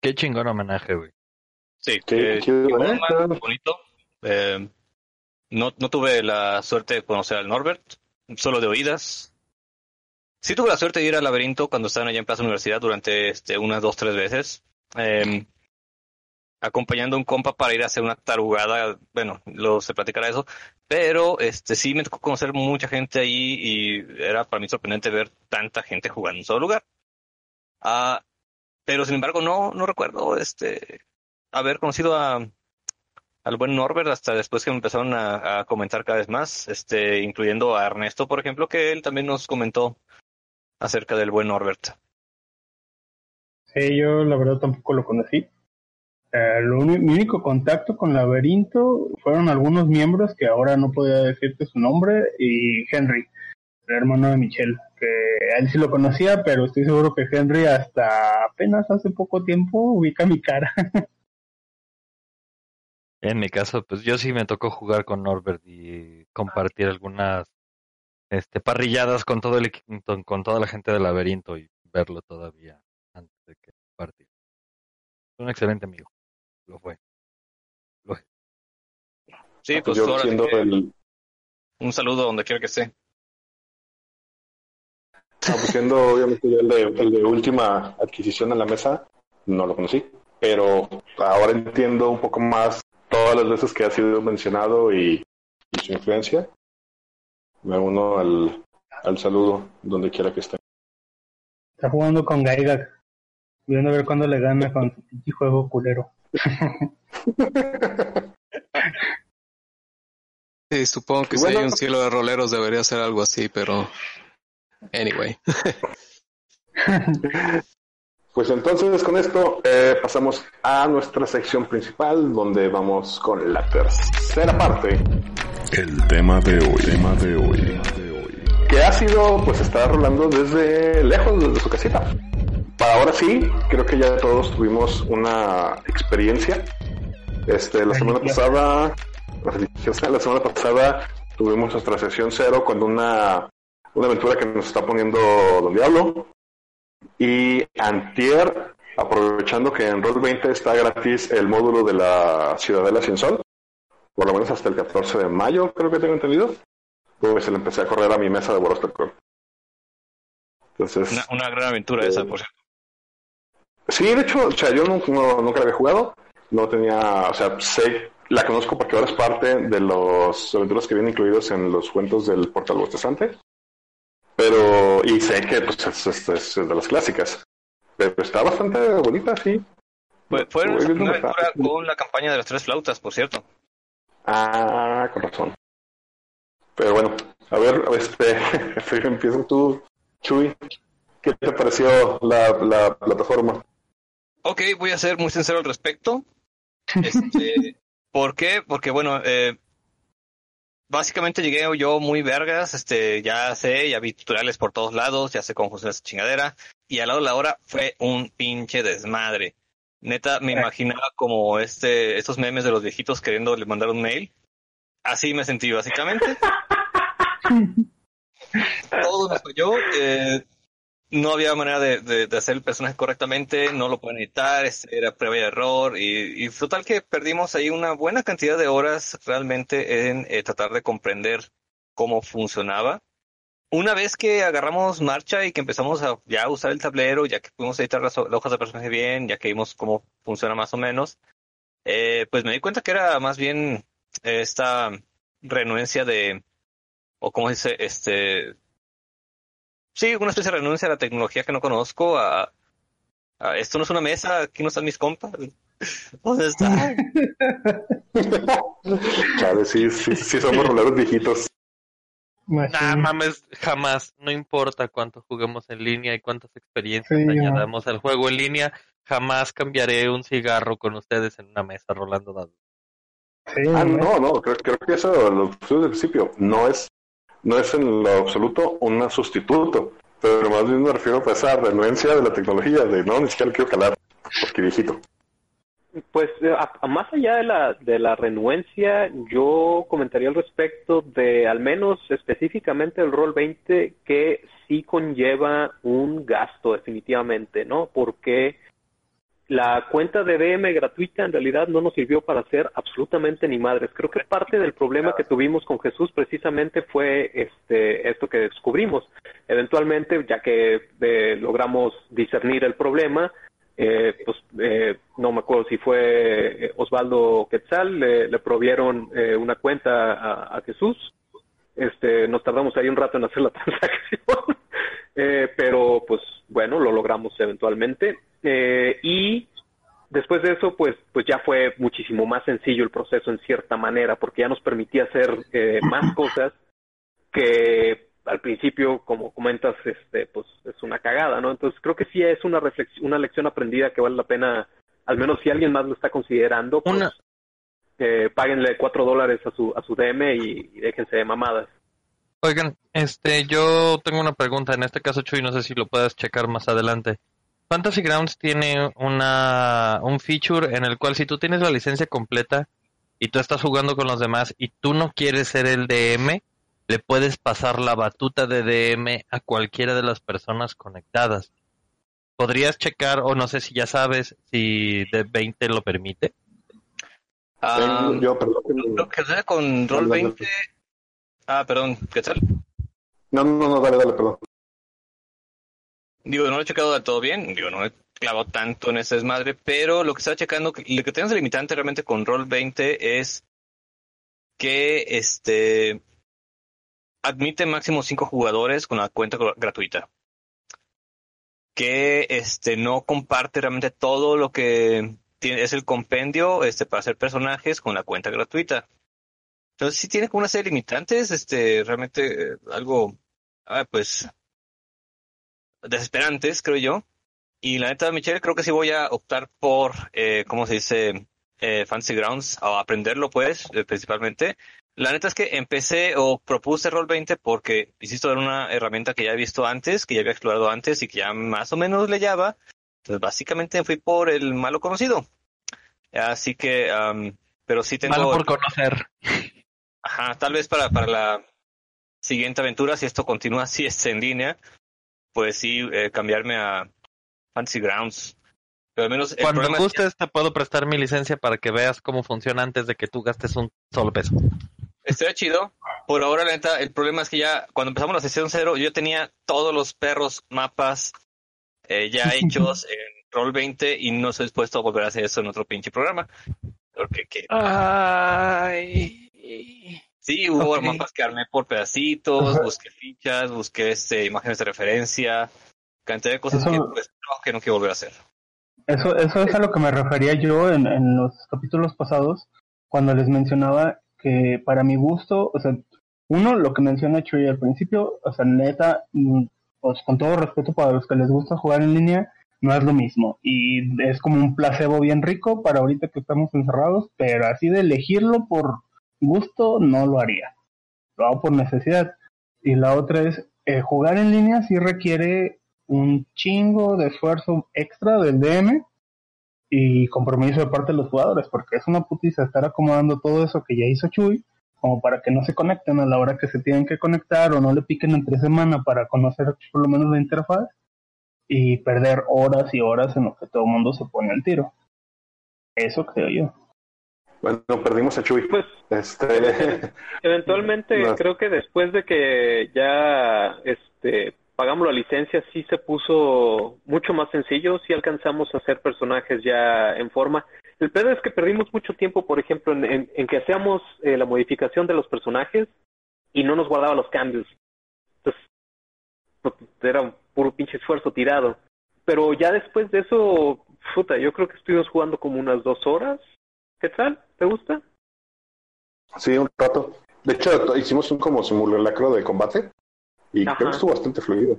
Qué chingón homenaje, güey. Sí, Qué eh, bonito. Eh, no, no tuve la suerte de conocer al Norbert, solo de oídas. Sí tuve la suerte de ir al laberinto cuando estaban allá en Plaza Universidad durante este, unas dos, tres veces. Eh, acompañando a un compa para ir a hacer una tarugada, bueno, lo se platicará eso, pero este sí me tocó conocer mucha gente ahí y era para mí sorprendente ver tanta gente jugando en un solo lugar. Ah, pero sin embargo no, no recuerdo este haber conocido a al buen Norbert hasta después que me empezaron a, a comentar cada vez más, este, incluyendo a Ernesto, por ejemplo, que él también nos comentó acerca del buen Norbert. Sí, yo la verdad tampoco lo conocí. Eh, mi único contacto con Laberinto fueron algunos miembros que ahora no podía decirte su nombre y Henry, el hermano de Michelle, que él sí lo conocía, pero estoy seguro que Henry hasta apenas hace poco tiempo ubica mi cara. En mi caso, pues yo sí me tocó jugar con Norbert y compartir algunas este parrilladas con todo el con, toda la gente del laberinto y verlo todavía antes de que partiera. Un excelente amigo. Lo fue. Lo es. Sí, Pues pues yo ahora sí siendo que el, un saludo donde quiera que esté. ah, pues siendo obviamente yo el de, el de última adquisición en la mesa, no lo conocí, pero ahora entiendo un poco más todas las veces que ha sido mencionado y, y su influencia. Me uno al, al saludo donde quiera que esté. Está jugando con Gaiga, viendo a ver cuándo le gana con su pinche juego culero. Sí, supongo que si hay un cielo de roleros debería ser algo así, pero anyway. Pues entonces con esto eh, pasamos a nuestra sección principal donde vamos con la tercera parte El tema de hoy, tema de hoy, de hoy. que ha sido pues estar rolando desde lejos desde su casita. Para ahora sí, creo que ya todos tuvimos una experiencia. Este, la semana pasada, la semana pasada tuvimos nuestra sesión cero con una, una aventura que nos está poniendo Don Diablo. Y Antier, aprovechando que en Roll20 está gratis el módulo de la Ciudadela Sin Sol, por lo menos hasta el 14 de mayo, creo que tengo entendido pues se le empecé a correr a mi mesa de World of Warcraft. Entonces, Una, una gran aventura Eh, esa, por cierto. sí, de hecho, o sea, yo no, no- nunca la había jugado, no tenía, o sea, sé, la conozco porque ahora es parte de los aventuras que vienen incluidos en los cuentos del Portal Bostezante, pero, y sé que pues es, es- es de las clásicas, pero está bastante bonita, sí. Fue, está. aventura con la campaña de las tres flautas, por cierto. Ah, con razón. Pero bueno, a ver, este, empiezo tú, Chuy. ¿Qué te pareció la, la plataforma? Ok, voy a ser muy sincero al respecto. Este, ¿Por qué? Porque bueno, eh, básicamente llegué yo muy vergas, este, ya sé, ya vi tutoriales por todos lados, ya sé cómo funciona esa chingadera, y al lado de la hora fue un pinche desmadre. Neta, me imaginaba como este, estos memes de los viejitos queriendo le mandar un mail. Así me sentí básicamente. Todo me falló. eh, no había manera de, de- de hacer el personaje correctamente, no lo pueden editar, era prueba y error, y, y total que perdimos ahí una buena cantidad de horas realmente en eh, tratar de comprender cómo funcionaba. Una vez que agarramos marcha y que empezamos a ya usar el tablero, ya que pudimos editar las hojas de personaje bien, ya que vimos cómo funciona más o menos, eh, pues me di cuenta que era más bien eh, esta renuencia de, o como dice, este, sí, una especie de renuncia a la tecnología que no conozco, a, a esto no es una mesa, aquí no están mis compas. ¿Dónde están? Chale, sí, sí, sí somos roleros viejitos. Nah, mames, jamás, no importa cuánto juguemos en línea y cuántas experiencias Sí, añadamos al juego en línea, jamás cambiaré un cigarro con ustedes en una mesa rolando dados. Sí, Ah, no, no, creo, creo que eso lo puse desde el principio. No es, no es en lo absoluto un sustituto, pero más bien me refiero pues, a esa renuencia de la tecnología, de no, ni siquiera quiero calar, porque viejito. Pues eh, a más allá de la, de la renuencia, yo comentaría al respecto de al menos específicamente el rol 20 que sí conlleva un gasto definitivamente, ¿no? Porque la cuenta de DM gratuita en realidad no nos sirvió para hacer absolutamente ni madres. Creo que parte del problema que tuvimos con Jesús precisamente fue este esto que descubrimos. Eventualmente, ya que eh, logramos discernir el problema, eh, pues eh, no me acuerdo si fue eh, Osvaldo Quetzal, le, le provieron eh, una cuenta a, a Jesús. Este, nos tardamos ahí un rato en hacer la transacción, eh, pero pues bueno, lo logramos eventualmente. Eh, y después de eso, pues, pues ya fue muchísimo más sencillo el proceso en cierta manera, porque ya nos permitía hacer eh, más cosas que al principio, como comentas, este, pues es una cagada, ¿no? Entonces creo que sí es una reflexión, una lección aprendida que vale la pena, al menos si alguien más lo está considerando, pues Una- eh, páguenle cuatro dólares a su a su DM y, y déjense de mamadas. Oigan, este, yo tengo una pregunta, en este caso Chuy, no sé si lo puedas checar más adelante. Fantasy Grounds tiene una, un feature en el cual si tú tienes la licencia completa y tú estás jugando con los demás y tú no quieres ser el DM, le puedes pasar la batuta de DM a cualquiera de las personas conectadas. ¿Podrías checar o no sé si ya sabes si de 20 lo permite? Ah, Eh, yo, perdón. lo que sucede con Roll 20. Ah, perdón, ¿qué tal? No, no, no, dale, dale, perdón. Digo, no lo he checado del todo bien, digo, no he clavado tanto en ese desmadre, pero lo que estaba checando, lo que tenemos limitante realmente con Roll 20 es que este admite máximo cinco jugadores con la cuenta gr- gratuita. Que este no comparte realmente todo lo que tiene, es el compendio este para hacer personajes con la cuenta gratuita. Entonces sí tiene como una serie de limitantes, este, realmente eh, algo, ah, pues, desesperantes, creo yo. Y la neta, Michelle, creo que sí voy a optar por, eh, ¿cómo se dice? Eh, Fancy Grounds, a aprenderlo, pues, eh, principalmente. La neta es que empecé o propuse Roll20 porque, insisto, era una herramienta que ya he visto antes, que ya había explorado antes y que ya más o menos le llama. Entonces, básicamente fui por el malo conocido. Así que, am, pero sí tengo... Malo por conocer. Ajá, tal vez para, para la siguiente aventura, si esto continúa así, es en línea, pues sí, eh, cambiarme a Fantasy Grounds. Pero al menos el Cuando problema es gustes te puedo prestar mi licencia para que veas cómo funciona antes de que tú gastes un solo peso. estaría chido. Por ahora, la neta, el problema es que ya cuando empezamos la sesión cero, yo tenía todos los perros, mapas eh, ya hechos en Roll 20 y no estoy dispuesto a volver a hacer eso en otro pinche programa. Porque que, Ay. Sí, hubo Ok. mapas que armé por pedacitos, busqué fichas, busqué este, imágenes de referencia, cantidad de cosas Eso- que, pues, no, que no quiero volver a hacer. Eso, eso es a lo que me refería yo en, en los capítulos pasados, cuando les mencionaba que para mi gusto, o sea, uno, lo que menciona Chuy al principio, o sea, neta, mm, pues con todo respeto para los que les gusta jugar en línea, no es lo mismo. Y es como un placebo bien rico para ahorita que estamos encerrados, pero así de elegirlo por gusto, no lo haría. Lo hago por necesidad. Y la otra es, eh, jugar en línea sí requiere un chingo de esfuerzo extra del DM y compromiso de parte de los jugadores, porque es una putiza estar acomodando todo eso que ya hizo Chuy, como para que no se conecten a la hora que se tienen que conectar o no le piquen entre semana para conocer por lo menos la interfaz y perder horas y horas en lo que todo el mundo se pone al tiro. Eso creo yo. Bueno, perdimos a Chuy. Pues Este, Eventualmente, No. creo que después de que ya este, pagamos la licencia, sí se puso mucho más sencillo, sí alcanzamos a hacer personajes ya en forma. El pedo es que perdimos mucho tiempo, por ejemplo, en, en- en que hacíamos eh, la modificación de los personajes y no nos guardaba los cambios. Entonces, pues, era un puro pinche esfuerzo tirado. Pero ya después de eso, puta, yo creo que estuvimos jugando como unas dos horas. ¿Qué tal? ¿Te gusta? Sí, un rato. De hecho, hicimos un como simulacro de combate y creo que estuvo bastante fluido.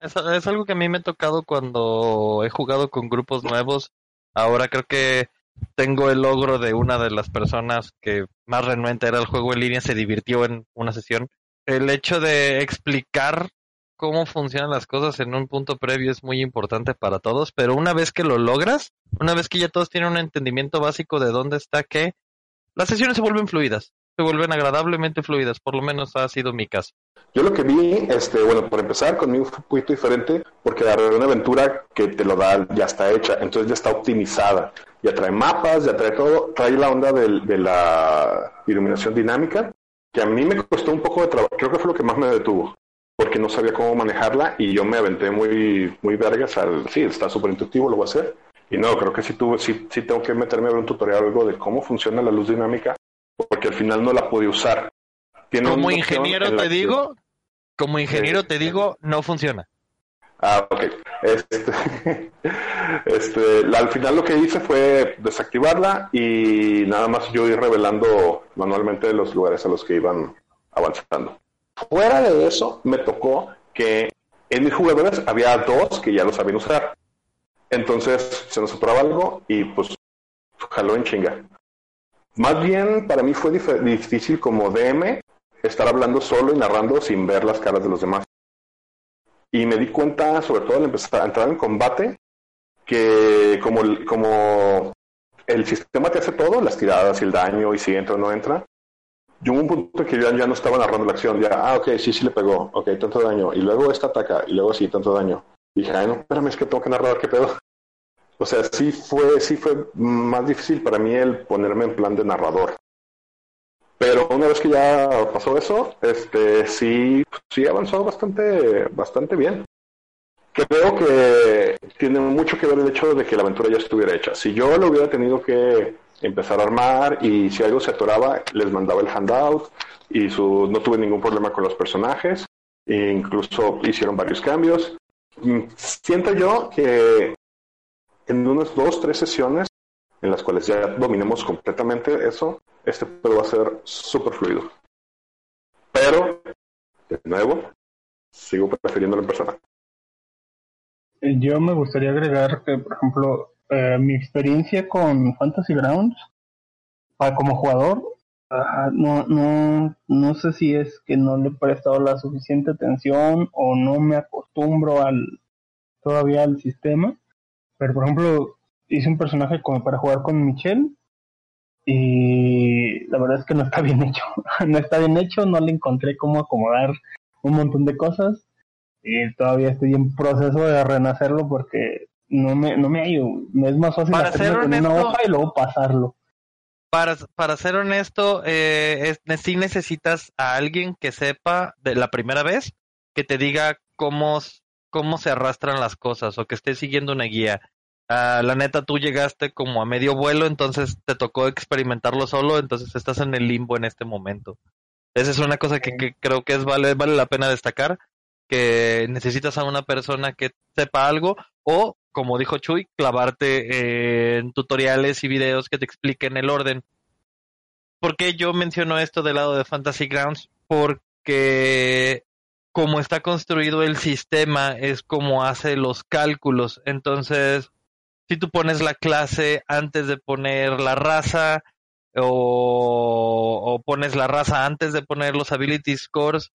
Es, es algo que a mí me ha tocado cuando he jugado con grupos nuevos. Ahora creo que tengo el logro de una de las personas que más renuente era el juego en línea, se divirtió en una sesión. El hecho de explicar cómo funcionan las cosas en un punto previo es muy importante para todos, pero una vez que lo logras, una vez que ya todos tienen un entendimiento básico de dónde está qué, las sesiones se vuelven fluidas, se vuelven agradablemente fluidas, por lo menos ha sido mi caso. Yo lo que vi, este, bueno, por empezar, conmigo fue un poquito diferente, porque agarré una aventura que te lo da, ya está hecha, entonces ya está optimizada, ya trae mapas, ya trae todo, trae la onda de, de la iluminación dinámica, que a mí me costó un poco de trabajo, creo que fue lo que más me detuvo, porque no sabía cómo manejarla y yo me aventé muy, muy vergas al, sí, está súper intuitivo, lo voy a hacer. Y no, creo que sí, tuve, sí, sí tengo que meterme a ver un tutorial o algo de cómo funciona la luz dinámica, porque al final no la pude usar. Tiene como ingeniero te digo, como ingeniero te digo, no funciona. Ah, ok. Este, este, al final lo que hice fue desactivarla y nada más yo ir revelando manualmente los lugares a los que iban avanzando. Fuera de eso, me tocó que en mis jugadores había dos que ya lo sabían usar. Entonces se nos atoraba algo y pues jaló en chinga. Más bien para mí fue difícil como DM estar hablando solo y narrando sin ver las caras de los demás. Y me di cuenta, sobre todo al empezar a entrar en combate, que como el sistema te hace todo, las tiradas y el daño y si entra o no entra, yo un punto que ya, ya no estaba narrando la acción, ya, ah, ok, sí, sí le pegó, ok, tanto daño, y luego esta ataca, y luego sí, tanto daño. Y dije, ay, no, espérame, es que tengo que narrar, ¿qué pedo? O sea, sí fue, sí fue más difícil para mí el ponerme en plan de narrador. Pero una vez que ya pasó eso, este, sí, sí avanzó bastante, bastante bien. Creo que tiene mucho que ver el hecho de que la aventura ya estuviera hecha. Si yo lo hubiera tenido que empezar a armar y si algo se atoraba, les mandaba el handout y su, no tuve ningún problema con los personajes. E incluso hicieron varios cambios. Mm, siento yo que en unas dos, tres sesiones en las cuales ya dominemos completamente eso, este juego va a ser súper fluido. Pero, de nuevo, sigo prefiriéndolo en persona. Eh, yo me gustaría agregar que, por ejemplo, eh, mi experiencia con Fantasy Grounds para como jugador no no no sé si es que no le he prestado la suficiente atención o no me acostumbro al todavía al sistema. Pero por ejemplo hice un personaje como para jugar con Michelle y la verdad es que no está bien hecho. No está bien hecho no le encontré cómo acomodar un montón de cosas y todavía estoy en proceso de renacerlo porque no me, no me Me es más fácil para ser honesto, una hoja y luego pasarlo. Para, para ser honesto, eh, es, sí necesitas a alguien que sepa de la primera vez que te diga cómo, cómo se arrastran las cosas o que esté siguiendo una guía. Uh, la neta, tú llegaste como a medio vuelo, entonces te tocó experimentarlo solo, entonces estás en el limbo en este momento. Esa es una cosa que, que creo que es vale, vale la pena destacar, que necesitas a una persona que sepa algo o como dijo Chuy, clavarte en tutoriales y videos que te expliquen el orden. ¿Por qué yo menciono esto del lado de Fantasy Grounds? Porque como está construido el sistema es como hace los cálculos. Entonces, si tú pones la clase antes de poner la raza o, o pones la raza antes de poner los ability scores,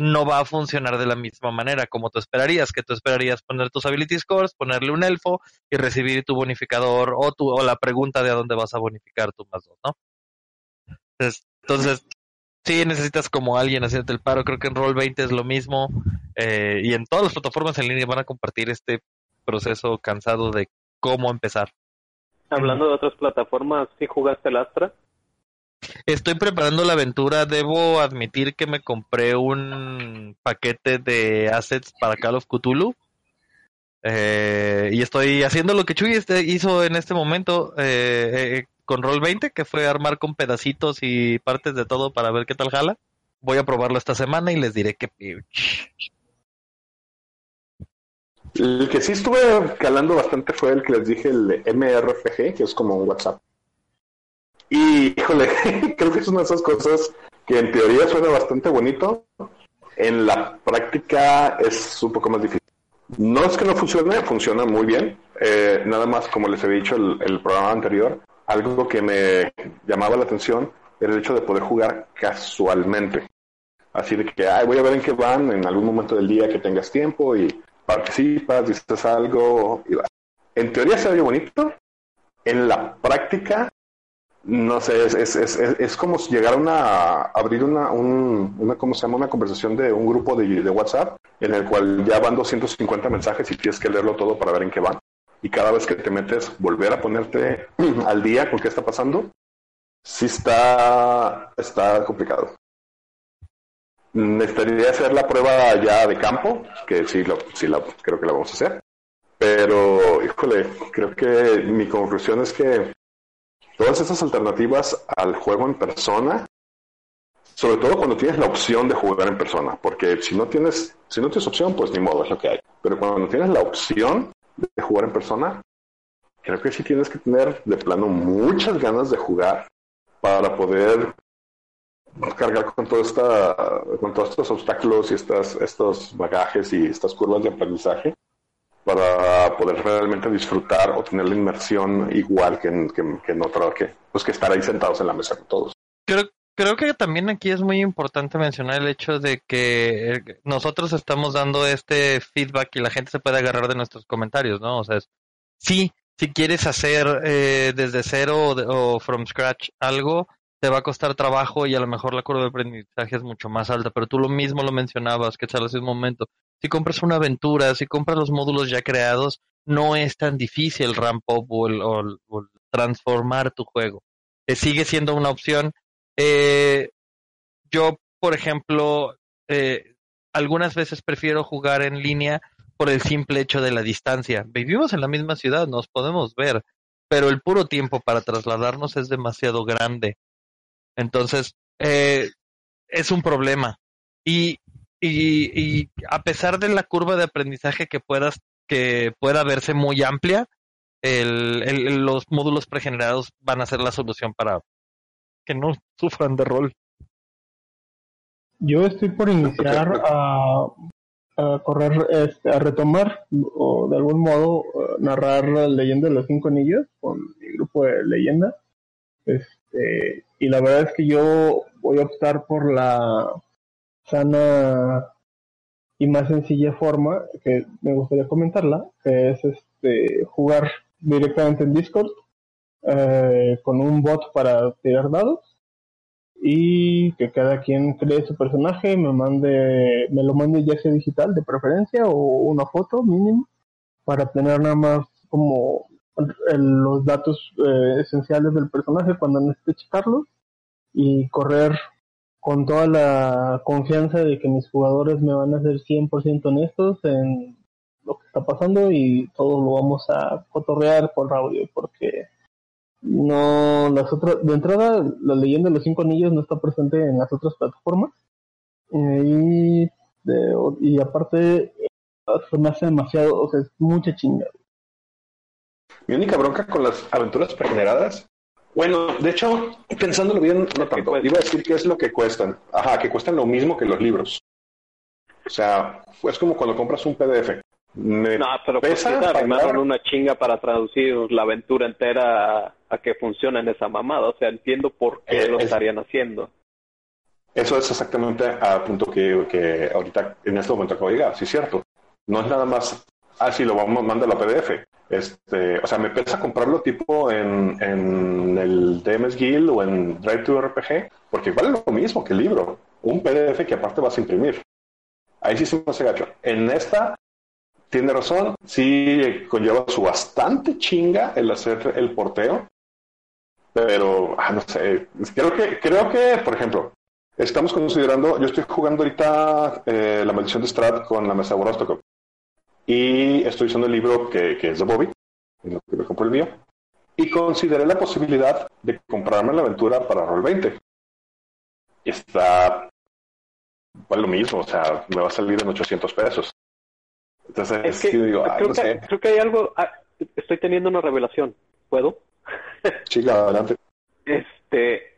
no va a funcionar de la misma manera como tú esperarías, que tú esperarías poner tus ability scores, ponerle un elfo y recibir tu bonificador o, tu, o la pregunta de a dónde vas a bonificar tu más dos, ¿no? Entonces, sí necesitas como alguien hacerte el paro, creo que en Roll20 es lo mismo eh, y en todas las plataformas en línea van a compartir este proceso cansado de cómo empezar. Hablando de otras plataformas, ¿sí jugaste el Astra? Estoy preparando la aventura. Debo admitir que me compré un paquete de assets para Call of Cthulhu. Eh, y estoy haciendo lo que Chuy este hizo en este momento eh, eh, con Roll20, que fue armar con pedacitos y partes de todo para ver qué tal jala. Voy a probarlo esta semana y les diré que El que sí estuve calando bastante fue el que les dije, el MRPG, que es como un WhatsApp. Y, híjole, creo que es una de esas cosas que en teoría suena bastante bonito. En la práctica es un poco más difícil. No es que no funcione, funciona muy bien. Eh, nada más, como les he dicho el, el programa anterior, algo que me llamaba la atención era el hecho de poder jugar casualmente. Así de que, ay, voy a ver en qué van en algún momento del día que tengas tiempo y participas, dices algo. Y va. En teoría se ve bonito. En la práctica, no sé, es, es, es, es como llegar a una, abrir una, un, una, ¿cómo se llama? Una conversación de un grupo de, de WhatsApp en el cual ya van 250 mensajes y tienes que leerlo todo para ver en qué van. Y cada vez que te metes, volver a ponerte al día con qué está pasando, sí está, está complicado. Necesitaría hacer la prueba ya de campo, que sí, lo, sí la, creo que la vamos a hacer. Pero, híjole, creo que mi conclusión es que todas esas alternativas al juego en persona, sobre todo cuando tienes la opción de jugar en persona, porque si no tienes, si no tienes opción, pues ni modo, es lo que hay. Pero cuando tienes la opción de jugar en persona, creo que sí tienes que tener de plano muchas ganas de jugar para poder cargar con toda esta, con todos estos obstáculos y estas, estos bagajes y estas curvas de aprendizaje para poder realmente disfrutar o tener la inmersión igual que en, que, que en otra, que, pues que estar ahí sentados en la mesa con todos. Creo, creo que también aquí es muy importante mencionar el hecho de que eh, nosotros estamos dando este feedback y la gente se puede agarrar de nuestros comentarios, ¿no? O sea, es, sí, si quieres hacer eh, desde cero o, o from scratch algo, te va a costar trabajo y a lo mejor la curva de aprendizaje es mucho más alta, pero tú lo mismo lo mencionabas, que hace un momento. Si compras una aventura, si compras los módulos ya creados, no es tan difícil ramp up o el transformar tu juego. Eh, sigue siendo una opción. Eh, yo, por ejemplo, eh, algunas veces prefiero jugar en línea por el simple hecho de la distancia. Vivimos en la misma ciudad, nos podemos ver, pero el puro tiempo para trasladarnos es demasiado grande. Entonces, eh, es un problema. Y, y, y a pesar de la curva de aprendizaje que puedas, que pueda verse muy amplia, el, el- los módulos pregenerados van a ser la solución para que no sufran de rol. Yo estoy por iniciar a, a correr, este, a retomar o de algún modo eh, narrar la leyenda de los cinco anillos con mi grupo de leyenda. Este, y la verdad es que yo voy a optar por la sana y más sencilla forma que me gustaría comentarla, es este jugar directamente en Discord eh, con un bot para tirar dados y que cada quien cree su personaje, me mande, me lo mande ya sea digital de preferencia o una foto mínimo para tener nada más como el- los datos eh, esenciales del personaje cuando necesite checarlos y correr con toda la confianza de que mis jugadores me van a ser 100% honestos en lo que está pasando y todo lo vamos a cotorrear por audio porque no las otras de entrada la leyenda de los cinco anillos no está presente en las otras plataformas Eh, y de- y aparte se me hace demasiado o sea es mucha chinga Mi única bronca con las aventuras pregeneradas. Bueno, de hecho, pensándolo bien, no tanto. Iba a decir que es lo que cuestan. Ajá, que cuestan lo mismo que los libros. O sea, es como cuando compras un PDF. Me No, pero pues pesa arrimaron pagar- una chinga para traducir la aventura entera a, a que funcione en esa mamada. O sea, entiendo por qué Eh, lo es- estarían haciendo. Eso es exactamente a punto que, que ahorita en este momento acabo de llegar, sí es cierto. No es nada más, ah, sí, lo vamos, manda la PDF. Este, o sea, me pesa comprarlo tipo en, en el DMS Guild o en Drive to RPG, porque vale lo mismo que el libro. Un PDF que aparte vas a imprimir. Ahí sí se me hace gacho. En esta, tiene razón, sí conlleva su bastante chinga el hacer el porteo, pero, ah, no sé, creo que, creo que, por ejemplo, Estamos considerando, yo estoy jugando ahorita eh, La Maldición de Strat con la mesa de Borostokov. Y estoy usando el libro que, que es de Bobby, en lo que me compré el mío. Y consideré la posibilidad de comprarme la aventura para Roll20. Y está, pues lo mismo, o sea, me va a salir en 800 pesos. Entonces, Es que, sí digo, ay, creo, no que, sé, creo que hay algo. ah, estoy teniendo una revelación. ¿Puedo? chica, adelante. Este.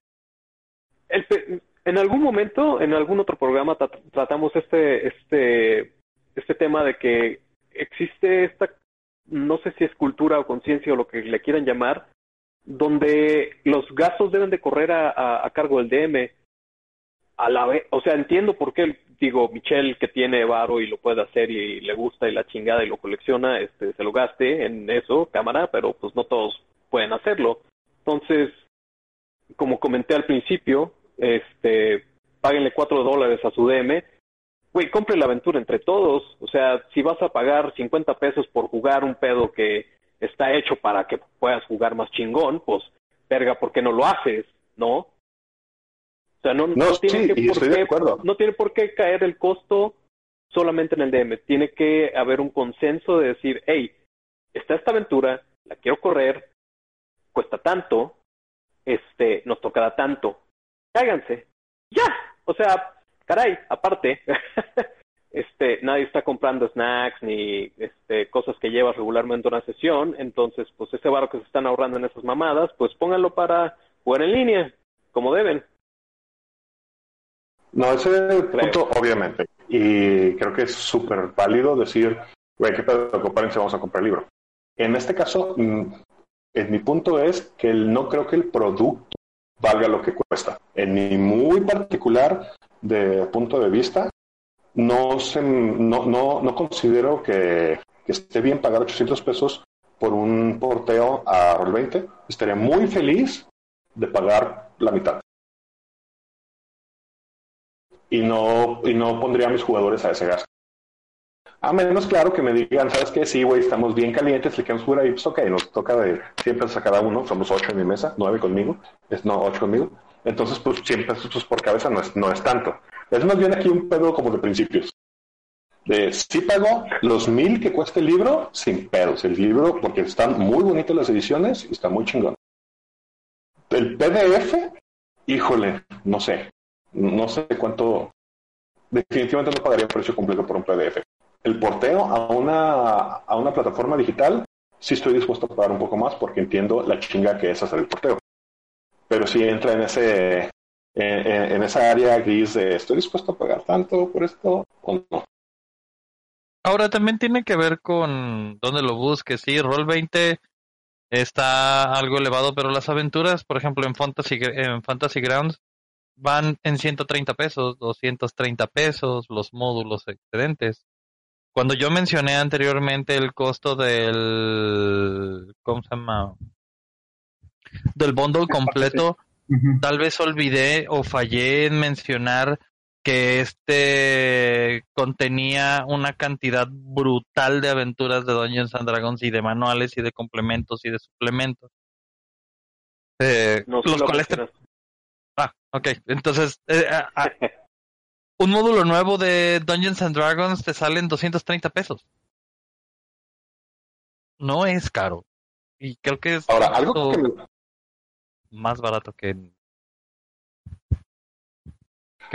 el en algún momento, en algún otro programa, tra- tratamos este, este, este tema de que existe esta, no sé si es cultura o conciencia o lo que le quieran llamar, donde los gastos deben de correr a, a- cargo del DM. A la vez, o sea, entiendo por qué, digo, Michelle que tiene varo y lo puede hacer y le gusta y la chingada y lo colecciona, este, se lo gaste en eso, cámara, pero pues no todos pueden hacerlo. Entonces, como comenté al principio, este, páguenle cuatro dólares a su DM, güey, compre la aventura entre todos. O sea, si vas a pagar 50 pesos por jugar un pedo que está hecho para que puedas jugar más chingón, pues, verga, ¿por qué no lo haces? ¿No? O sea, no, No, no tiene sí, que por estoy de qué- acuerdo. no tiene por qué caer el costo solamente en el DM. Tiene que haber un consenso de decir, hey, está esta aventura, la quiero correr, cuesta tanto, este, nos tocará tanto. Cáiganse. Ya. O sea, caray, aparte, este, nadie está comprando snacks ni este, cosas que llevas regularmente a una sesión, entonces, pues ese varo que se están ahorrando en esas mamadas, pues pónganlo para jugar en línea, como deben. No, ese punto, obviamente. Y creo que es súper válido decir, güey, ¿qué pedo? Compárense, vamos a comprar el libro. En este caso, mm, en mi punto es que el- no creo que el producto valga lo que cuesta. En mi muy particular de punto de vista, no, se, no, no, no considero que, esté bien pagar 800 pesos por un porteo a Roll20. Estaría muy feliz de pagar la mitad y no, y no pondría a mis jugadores a ese gasto. A menos, claro, que me digan, ¿sabes qué? Sí, güey, estamos bien calientes, le quedamos fuera y pues ok, nos toca de 100 pesos a cada uno, somos 8 en mi mesa, 9 conmigo, es no, 8 conmigo. Entonces, pues 100 pesos pues, por cabeza no es, no es tanto. Es más bien aquí un pedo como de principios. De sí pago los mil que cuesta el libro, sin pedos. El libro, porque están muy bonitas las ediciones y está muy chingón. El PDF, híjole, no sé. No sé cuánto. Definitivamente no pagaría precio completo por un PDF. El porteo a una, a una plataforma digital, sí estoy dispuesto a pagar un poco más porque entiendo la chinga que es hacer el porteo. Pero sí entra en ese en esa área gris de estoy dispuesto a pagar tanto por esto o no. Ahora también tiene que ver con dónde lo busques. Sí, Roll 20 está algo elevado, pero las aventuras, por ejemplo, en Fantasy, en Fantasy Grounds van en 130 pesos, 230 pesos, los módulos excedentes. Cuando yo mencioné anteriormente el costo del, ¿cómo se llama? Del bundle completo, tal vez olvidé o fallé en mencionar que este contenía una cantidad brutal de aventuras de Dungeons and Dragons y de manuales y de complementos y de suplementos. Eh, No los cuales te- Ah, ok. Entonces, eh, a- a- un módulo nuevo de Dungeons and Dragons te sale en 230 pesos. No es caro. Y creo que es Ahora, algo que más barato que...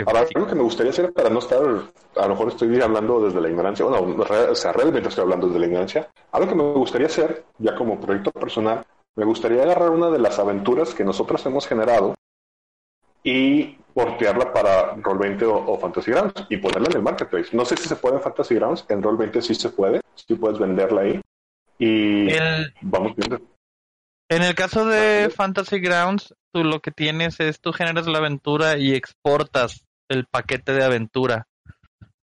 ahora, algo que me gustaría hacer para no estar, a lo mejor estoy hablando desde la ignorancia, bueno, o sea, realmente estoy hablando desde la ignorancia. Algo que me gustaría hacer, ya como proyecto personal, me gustaría agarrar una de las aventuras que nosotros hemos generado y portearla para Roll20 o, o Fantasy Grounds y ponerla en el marketplace. No sé si se puede en Fantasy Grounds, en Roll20 sí se puede, sí puedes venderla ahí. Y El- vamos viendo. En el caso de. Fantasy Grounds, tú lo que tienes es tú generas la aventura y exportas el paquete de aventura.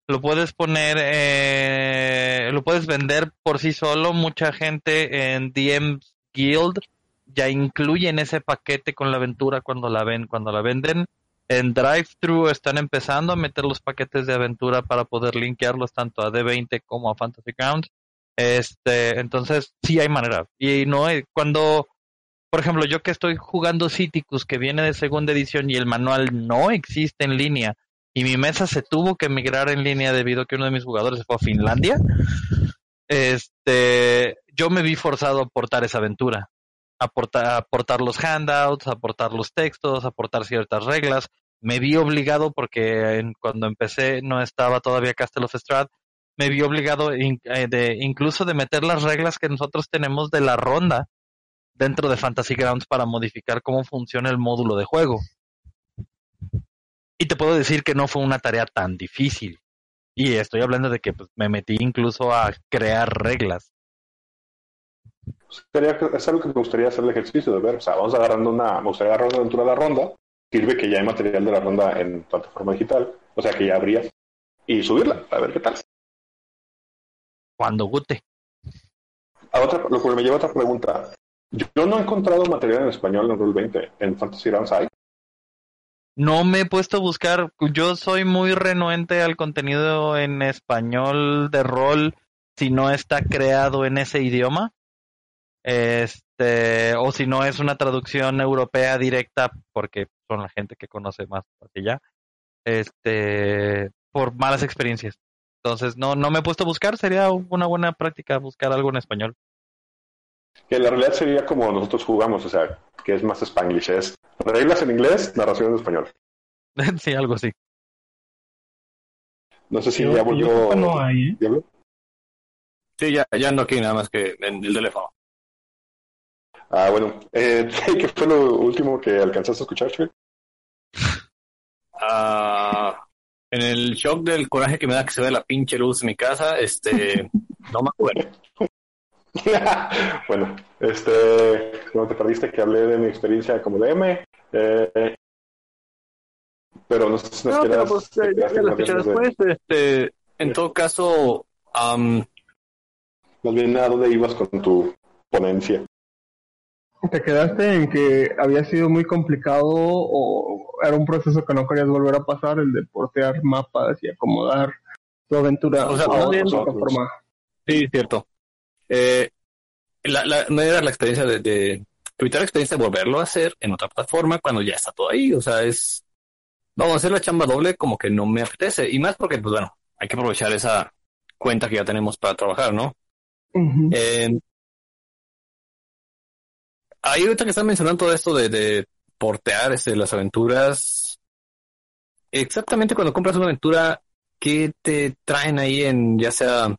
Lo puedes poner, eh, lo puedes vender por sí solo. Mucha gente en DM's Guild ya incluyen ese paquete con la aventura cuando la ven, cuando la venden. En Drive-Thru están empezando a meter los paquetes de aventura para poder linkearlos tanto a D20 como a Fantasy Grounds. Este, entonces sí hay manera. Y no cuando, por ejemplo, yo que estoy jugando Citicus, que viene de segunda edición y el manual no existe en línea, y mi mesa se tuvo que migrar en línea debido a que uno de mis jugadores fue a Finlandia, este, yo me vi forzado a aportar esa aventura. Aportar, aportar los handouts, aportar los textos, aportar ciertas reglas. Me vi obligado porque en- cuando empecé no estaba todavía Castle of Strahd me vi obligado eh, incluso de meter las reglas que nosotros tenemos de la ronda dentro de Fantasy Grounds para modificar cómo funciona el módulo de juego. Y te puedo decir que no fue una tarea tan difícil. Y estoy hablando de que pues, me metí incluso a crear reglas. Sería, es algo que me gustaría hacer el ejercicio de ver. O sea, vamos agarrando una, me gustaría agarrar una aventura de la ronda. Sirve que ya hay material de la ronda en plataforma digital. O sea, que ya habría. Y subirla, a ver qué tal. Cuando gute. A otra, lo que me lleva a otra pregunta. Yo no he encontrado material en español en Rule 20. ¿En Fantasy Grounds hay? No me he puesto a buscar, yo soy muy renuente al contenido en español de rol si no está creado en ese idioma. Este, o si no es una traducción europea directa, porque son la gente que conoce más hacia allá. Este, por malas experiencias. Entonces, no, no me he puesto a buscar, sería una buena práctica buscar algo en español. Que la realidad sería como nosotros jugamos, o sea, que es más spanglish. Es reglas en inglés, narración en español. sí, algo así. No sé si Yo- ya yo volvió. creo que no hay, ¿eh? ¿Diablo? Sí, ya, ya ando aquí, nada más que en el teléfono. Ah, bueno. Eh, ¿Qué fue lo último que alcanzaste a escuchar, Chuy? Ah, en el shock del coraje que me da que se ve la pinche luz en mi casa, este, no me acuerdo. bueno, este, no te perdiste que hablé de mi experiencia como DM, eh, pero no sé si nos No, quieras- pues eh, ya, lo con escuché ganas de- después. Este, en todo caso, am, Más bien, ¿a dónde ibas con tu ponencia? ¿Te quedaste en que había sido muy complicado o era un proceso que no querías volver a pasar, el de portear mapas y acomodar tu aventura O sea, a más otra bien- plataforma? sí, cierto. Eh, la, la, no era la experiencia de, de evitar la experiencia de volverlo a hacer en otra plataforma cuando ya está todo ahí. O sea, es, vamos a hacer la chamba doble como que no me apetece. Y más porque, pues bueno, hay que aprovechar esa cuenta que ya tenemos para trabajar, ¿no? Eh, ahí ahorita que están mencionando todo esto de, de portear este, las aventuras, exactamente cuando compras una aventura, ¿qué te traen ahí en ya sea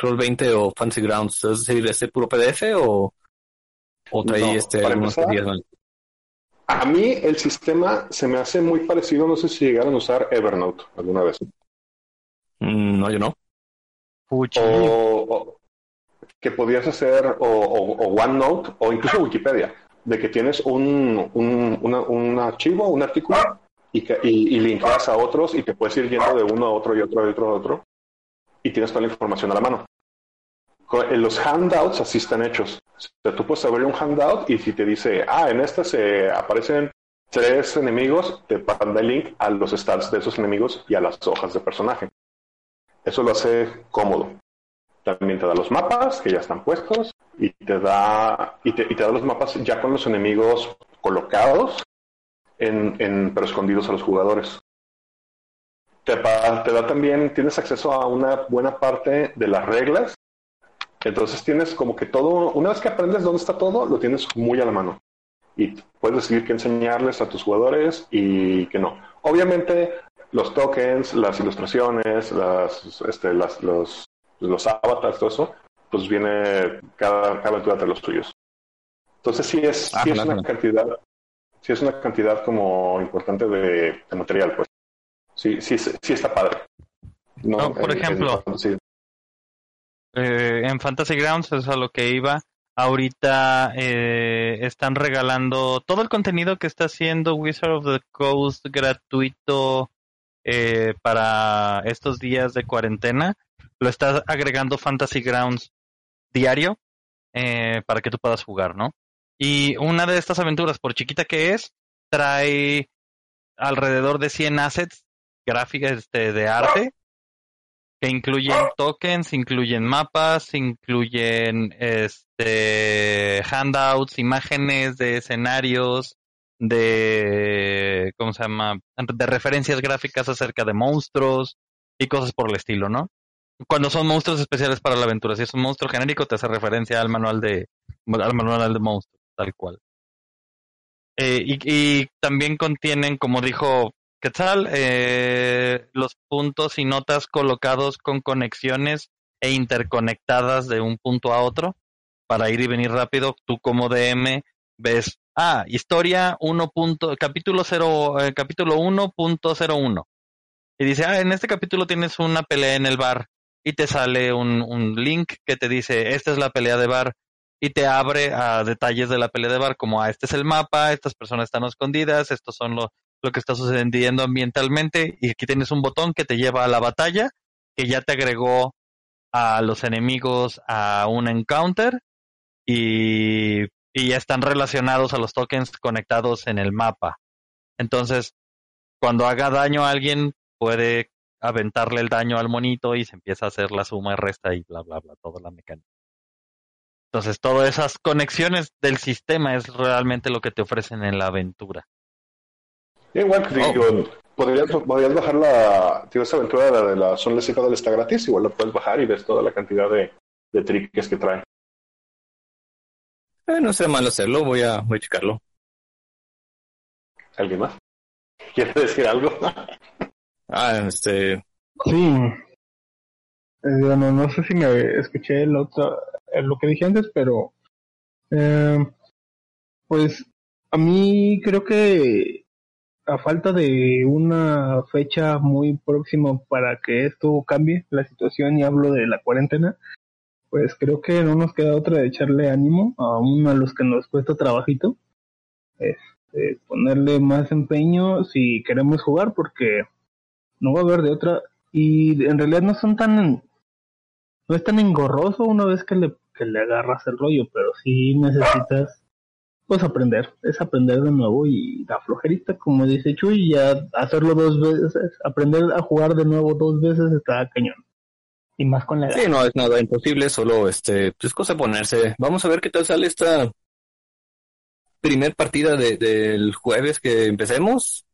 Roll20 o Fancy Grounds? Es decir, ¿ese puro PDF o, o trae No, este, algunos días? A mí el sistema se me hace muy parecido, no sé si llegaron a usar Evernote alguna vez. Mm, no, yo no. O que podías hacer, o, OneNote, o incluso Wikipedia, de que tienes un, un, una- un archivo, un artículo, y, que, y, linkeas a otros y te puedes ir yendo de uno a otro y otro y otro a otro, y tienes toda la información a la mano. En Los handouts así están hechos. O tú puedes abrir un handout y si te dice, ah, en este se aparecen tres enemigos, te manda el link a los stats de esos enemigos y a las hojas de personaje. Eso lo hace cómodo. También te da los mapas que ya están puestos y te da y te, da los mapas ya con los enemigos colocados en, en- pero escondidos a los jugadores. Te, te da también, tienes acceso a una buena parte de las reglas. Entonces tienes como que todo, una vez que aprendes dónde está todo, lo tienes muy a la mano. Y puedes decidir qué enseñarles a tus jugadores y qué no. Obviamente, los tokens, las ilustraciones, las, este, los, los avatars, todo eso, pues viene cada, cada aventura de los tuyos. Entonces sí es, Ah, sí es una cantidad, sí es una cantidad como importante de, de material, pues. Sí, sí, sí está padre. No, por ejemplo. sí. eh, en Fantasy Grounds es a lo que iba. Ahorita eh, están regalando todo el contenido que está haciendo Wizard of the Coast gratuito eh, para estos días de cuarentena. Lo está agregando Fantasy Grounds diario eh, para que tú puedas jugar, ¿no? Y una de estas aventuras, por chiquita que es, trae alrededor de 100 assets gráficas este, de arte que incluyen tokens, incluyen mapas, incluyen este handouts, imágenes de escenarios, de ¿cómo se llama? de referencias gráficas acerca de monstruos y cosas por el estilo, ¿no? Cuando son monstruos especiales para la aventura, si es un monstruo genérico te hace referencia al manual de al manual de monstruos, tal cual. Eh, y, también contienen, como dijo Quetzal, eh, los puntos y notas colocados con conexiones e interconectadas de un punto a otro para ir y venir rápido. Tú como DM ves, ah, historia 1. capítulo 0, eh, capítulo 1.01. Y dice, ah, en este capítulo tienes una pelea en el bar y te sale un, un link que te dice, esta es la pelea de bar y te abre a detalles de la pelea de bar, como, ah, este es el mapa, estas personas están escondidas, estos son lo, que está sucediendo ambientalmente y aquí tienes un botón que te lleva a la batalla, que ya te agregó a los enemigos a un encounter y, y ya están relacionados a los tokens conectados en el mapa. Entonces, cuando haga daño a alguien, puede aventarle el daño al monito y se empieza a hacer la suma y resta y bla, bla, bla, toda la mecánica. Entonces, todas esas conexiones del sistema es realmente lo que te ofrecen en la aventura. Igual, oh. podrías, bajar la, esa aventura de la Son del está gratis, igual lo puedes bajar y ves toda la cantidad de, de triques que trae. Eh, no será malo hacerlo, voy a, voy a checarlo. ¿Alguien más? ¿Quieres decir algo? ah, este... Sí. Eh, bueno, no sé si me escuché el otro, lo que dije antes, pero... Eh, pues a mí creo que a falta de una fecha muy próxima para que esto cambie la situación y hablo de la cuarentena, pues creo que no nos queda otra de echarle ánimo aún a los que nos cuesta trabajito. Este, ponerle más empeño si queremos jugar porque no va a haber de otra y en realidad no son tan no es tan engorroso una vez que le, que le agarras el rollo, pero sí necesitas pues aprender, es aprender de nuevo y la flojerita, como dice Chuy, ya hacerlo dos veces, aprender a jugar de nuevo dos veces está cañón. Y más con la Sí, no es nada imposible, solo este, es cosa ponerse. Vamos a ver qué tal sale esta primer partida de, del jueves que empecemos.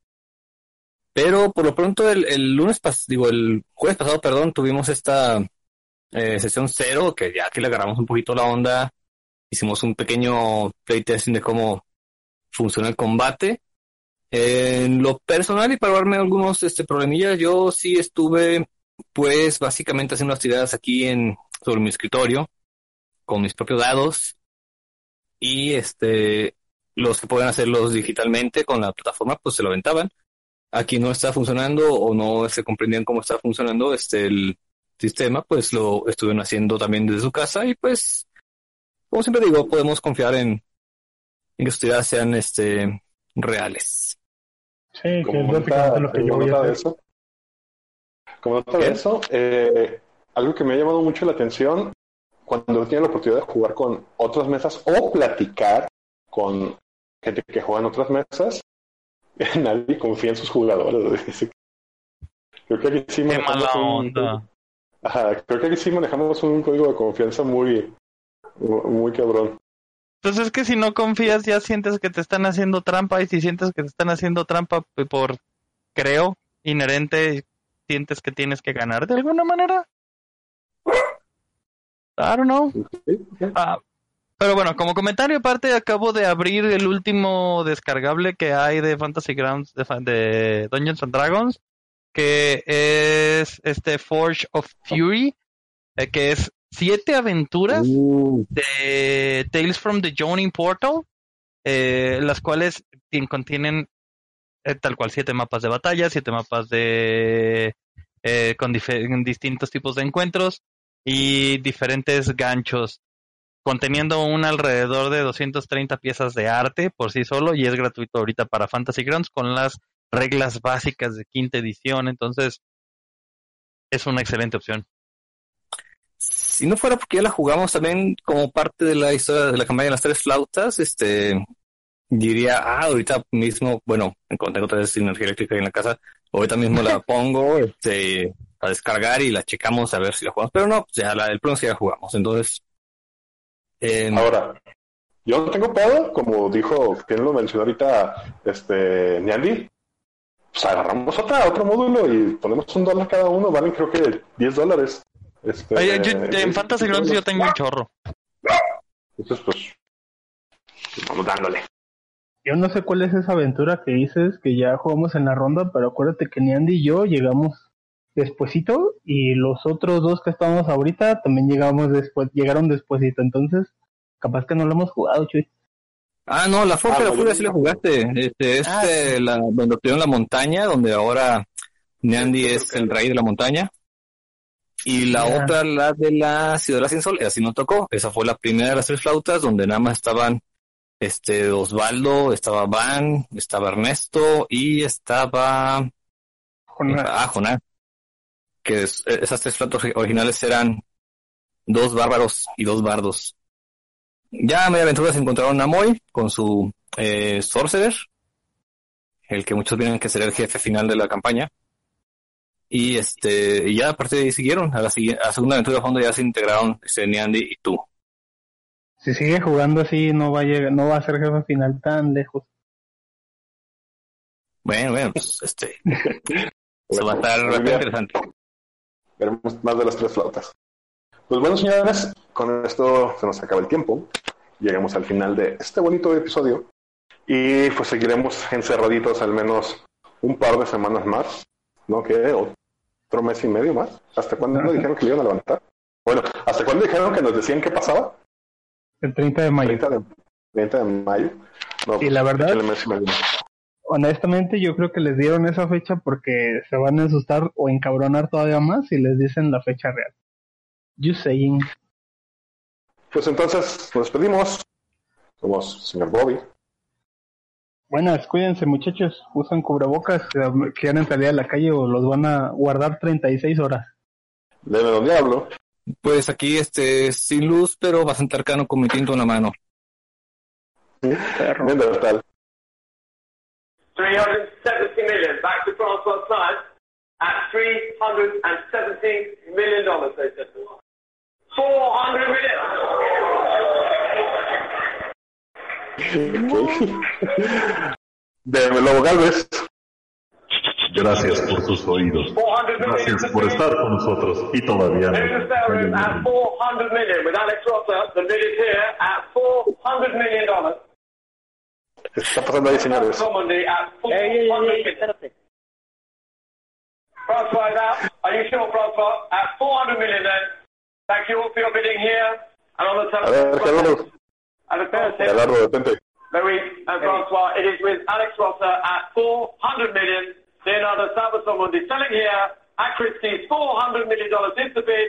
Pero por lo pronto el, el lunes pas digo, el jueves pasado, perdón, tuvimos esta eh, sesión cero, que ya que le agarramos un poquito la onda, hicimos un pequeño playtesting de cómo funciona el combate. En lo personal y para darme algunos este, problemillas, yo sí estuve pues básicamente haciendo actividades aquí en sobre mi escritorio con mis propios dados. Y este los que pueden hacerlos digitalmente con la plataforma pues se lo aventaban aquí no está funcionando o no se comprendían cómo está funcionando este el sistema pues lo estuvieron haciendo también desde su casa y pues como siempre digo podemos confiar en, en que sus actividades sean este reales sí que es lo que yo voy a hacer. Eso? Como nota de eso, eh, algo que me ha llamado mucho la atención cuando tiene la oportunidad de jugar con otras mesas o platicar con gente que juega en otras mesas, nadie confía en sus jugadores. Creo que aquí sí manejamos un, creo que aquí sí manejamos un código de confianza muy, muy cabrón. Entonces pues es que si no confías ya sientes que te están haciendo trampa y si sientes que te están haciendo trampa por, creo, inherente sientes que tienes que ganar de alguna manera. I don't know. Ah, pero bueno, como comentario aparte, acabo de abrir el último descargable que hay de Fantasy Grounds de, Dungeons and Dragons, que es este Forge of Fury, eh, que es siete aventuras uh. de Tales from the Joning Portal, eh, las cuales contienen eh, tal cual siete mapas de batalla, siete mapas de eh, con distintos tipos de encuentros y diferentes ganchos, conteniendo un alrededor de 230 piezas de arte por sí solo y es gratuito ahorita para Fantasy Grounds con las reglas básicas de quinta edición, entonces es una excelente opción. Si no fuera porque ya la jugamos también como parte de la historia de la campaña de las tres flautas, este diría, ah, ahorita mismo, bueno, tengo otra vez energía eléctrica en la casa, ahorita mismo la pongo este, a descargar y la checamos a ver si la jugamos, pero no, ya la, el pronto ya jugamos, entonces... Ahora, yo no tengo pedo, como dijo, quien lo mencionó ahorita, este, Niandi, pues agarramos otra, otro módulo y ponemos un dólar cada uno, valen creo que 10 dólares. Este, en Fantasy Grounds yo tengo un chorro. Entonces, pues, vamos dándole. yo no sé cuál es esa aventura que dices que ya jugamos en la ronda, pero acuérdate que ni Andy y yo llegamos despuesito y los otros dos que estamos ahorita también llegamos después, llegaron despuesito, entonces capaz que no lo hemos jugado, Chuy. Ah, no, la Forja Ah, de la Furia sí la jugaste. Este, es Ah, eh, la, donde obtuvieron la montaña, donde ahora Neandy es el rey de la montaña. Y la otra, la de la Ciudad Sin Sol, así no tocó. Esa fue la primera de las tres flautas, donde nada más estaban este Osvaldo, estaba Van, estaba Ernesto y estaba Jonás. Ah, Jonás. Que es- esas tres flautas ori- originales eran dos bárbaros y dos bardos. Ya a media aventura se encontraron a Moy con su eh, Sorcerer, el que muchos vienen que será el jefe final de la campaña. Y este, y ya a partir de ahí siguieron. A la, a la segunda aventura de fondo ya se integraron este, Neandy y tú. Si sigue jugando así, no va a llegar, no va a ser jefe final tan lejos. Bueno, bueno, pues este. Eso va a estar bastante interesante. Veremos más de las tres flautas. Pues bueno, señores, con esto se nos acaba el tiempo. Llegamos al final de este bonito episodio. Y pues seguiremos encerraditos al menos un par de semanas más. ¿No? ¿Qué? ¿Otro mes y medio más? ¿Hasta cuándo Ajá. dijeron que lo iban a levantar? Bueno, ¿hasta cuándo dijeron que nos decían qué pasaba? El 30 de mayo. 30 de, 30 de mayo. No, Y la verdad- échale mes y medio. Honestamente, yo creo que les dieron esa fecha porque se van a asustar o encabronar todavía más si les dicen la fecha real. You saying. Pues entonces nos despedimos. Somos señor Bobby. Buenas, cuídense muchachos, usan cubrebocas, que quieren salir a la calle o los van a guardar 36 horas. Deme don Diablo. Pues aquí, este, sin luz, pero bastante arcano con mi tinto en la mano. Perro. Bien de tal. 370 million back to Francois Science at 370 million dollars, they said. 400 million. Deme Lobo Galvez. Gracias por sus oídos. Gracias por estar con nosotros y todavía no. There's at 400 million with Alex Rosser, the millionaire here at 400 million dollars. ¿Qué está pasando ahí, señores? Comedy at 400 million. Francois is out. Are you sure, uh, Francois? At 400 million then. Thank you all for your bidding here. And on the A ver, telephone. Gerardo. And of course, Gerardo, detente. Louis uh, and Francois, it is with Alex Rosser at 400 million. Leonardo Salvasomundi selling here at Christie's $400 million is the bid,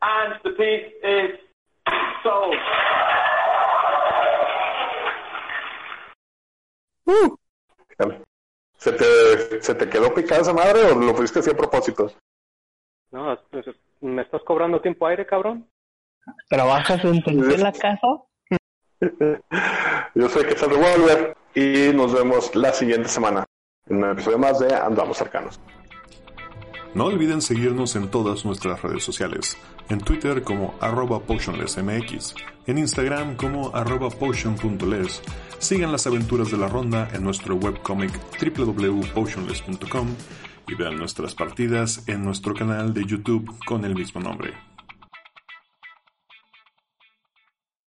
and the piece is sold. Dale. ¿Se te, ¿Se te quedó picada esa madre o lo pusiste así a propósito? No, pues, ¿me estás cobrando tiempo aire, cabrón? ¿Trabajas en Telcel acaso? Yo soy que Revolver y nos vemos la siguiente semana en un episodio más de Andamos Cercanos. No olviden seguirnos en todas nuestras redes sociales, en Twitter como arroba potionlessmx, en Instagram como arroba potion.les. Sigan las aventuras de la ronda en nuestro webcomic www.potionless.com y vean nuestras partidas en nuestro canal de YouTube con el mismo nombre.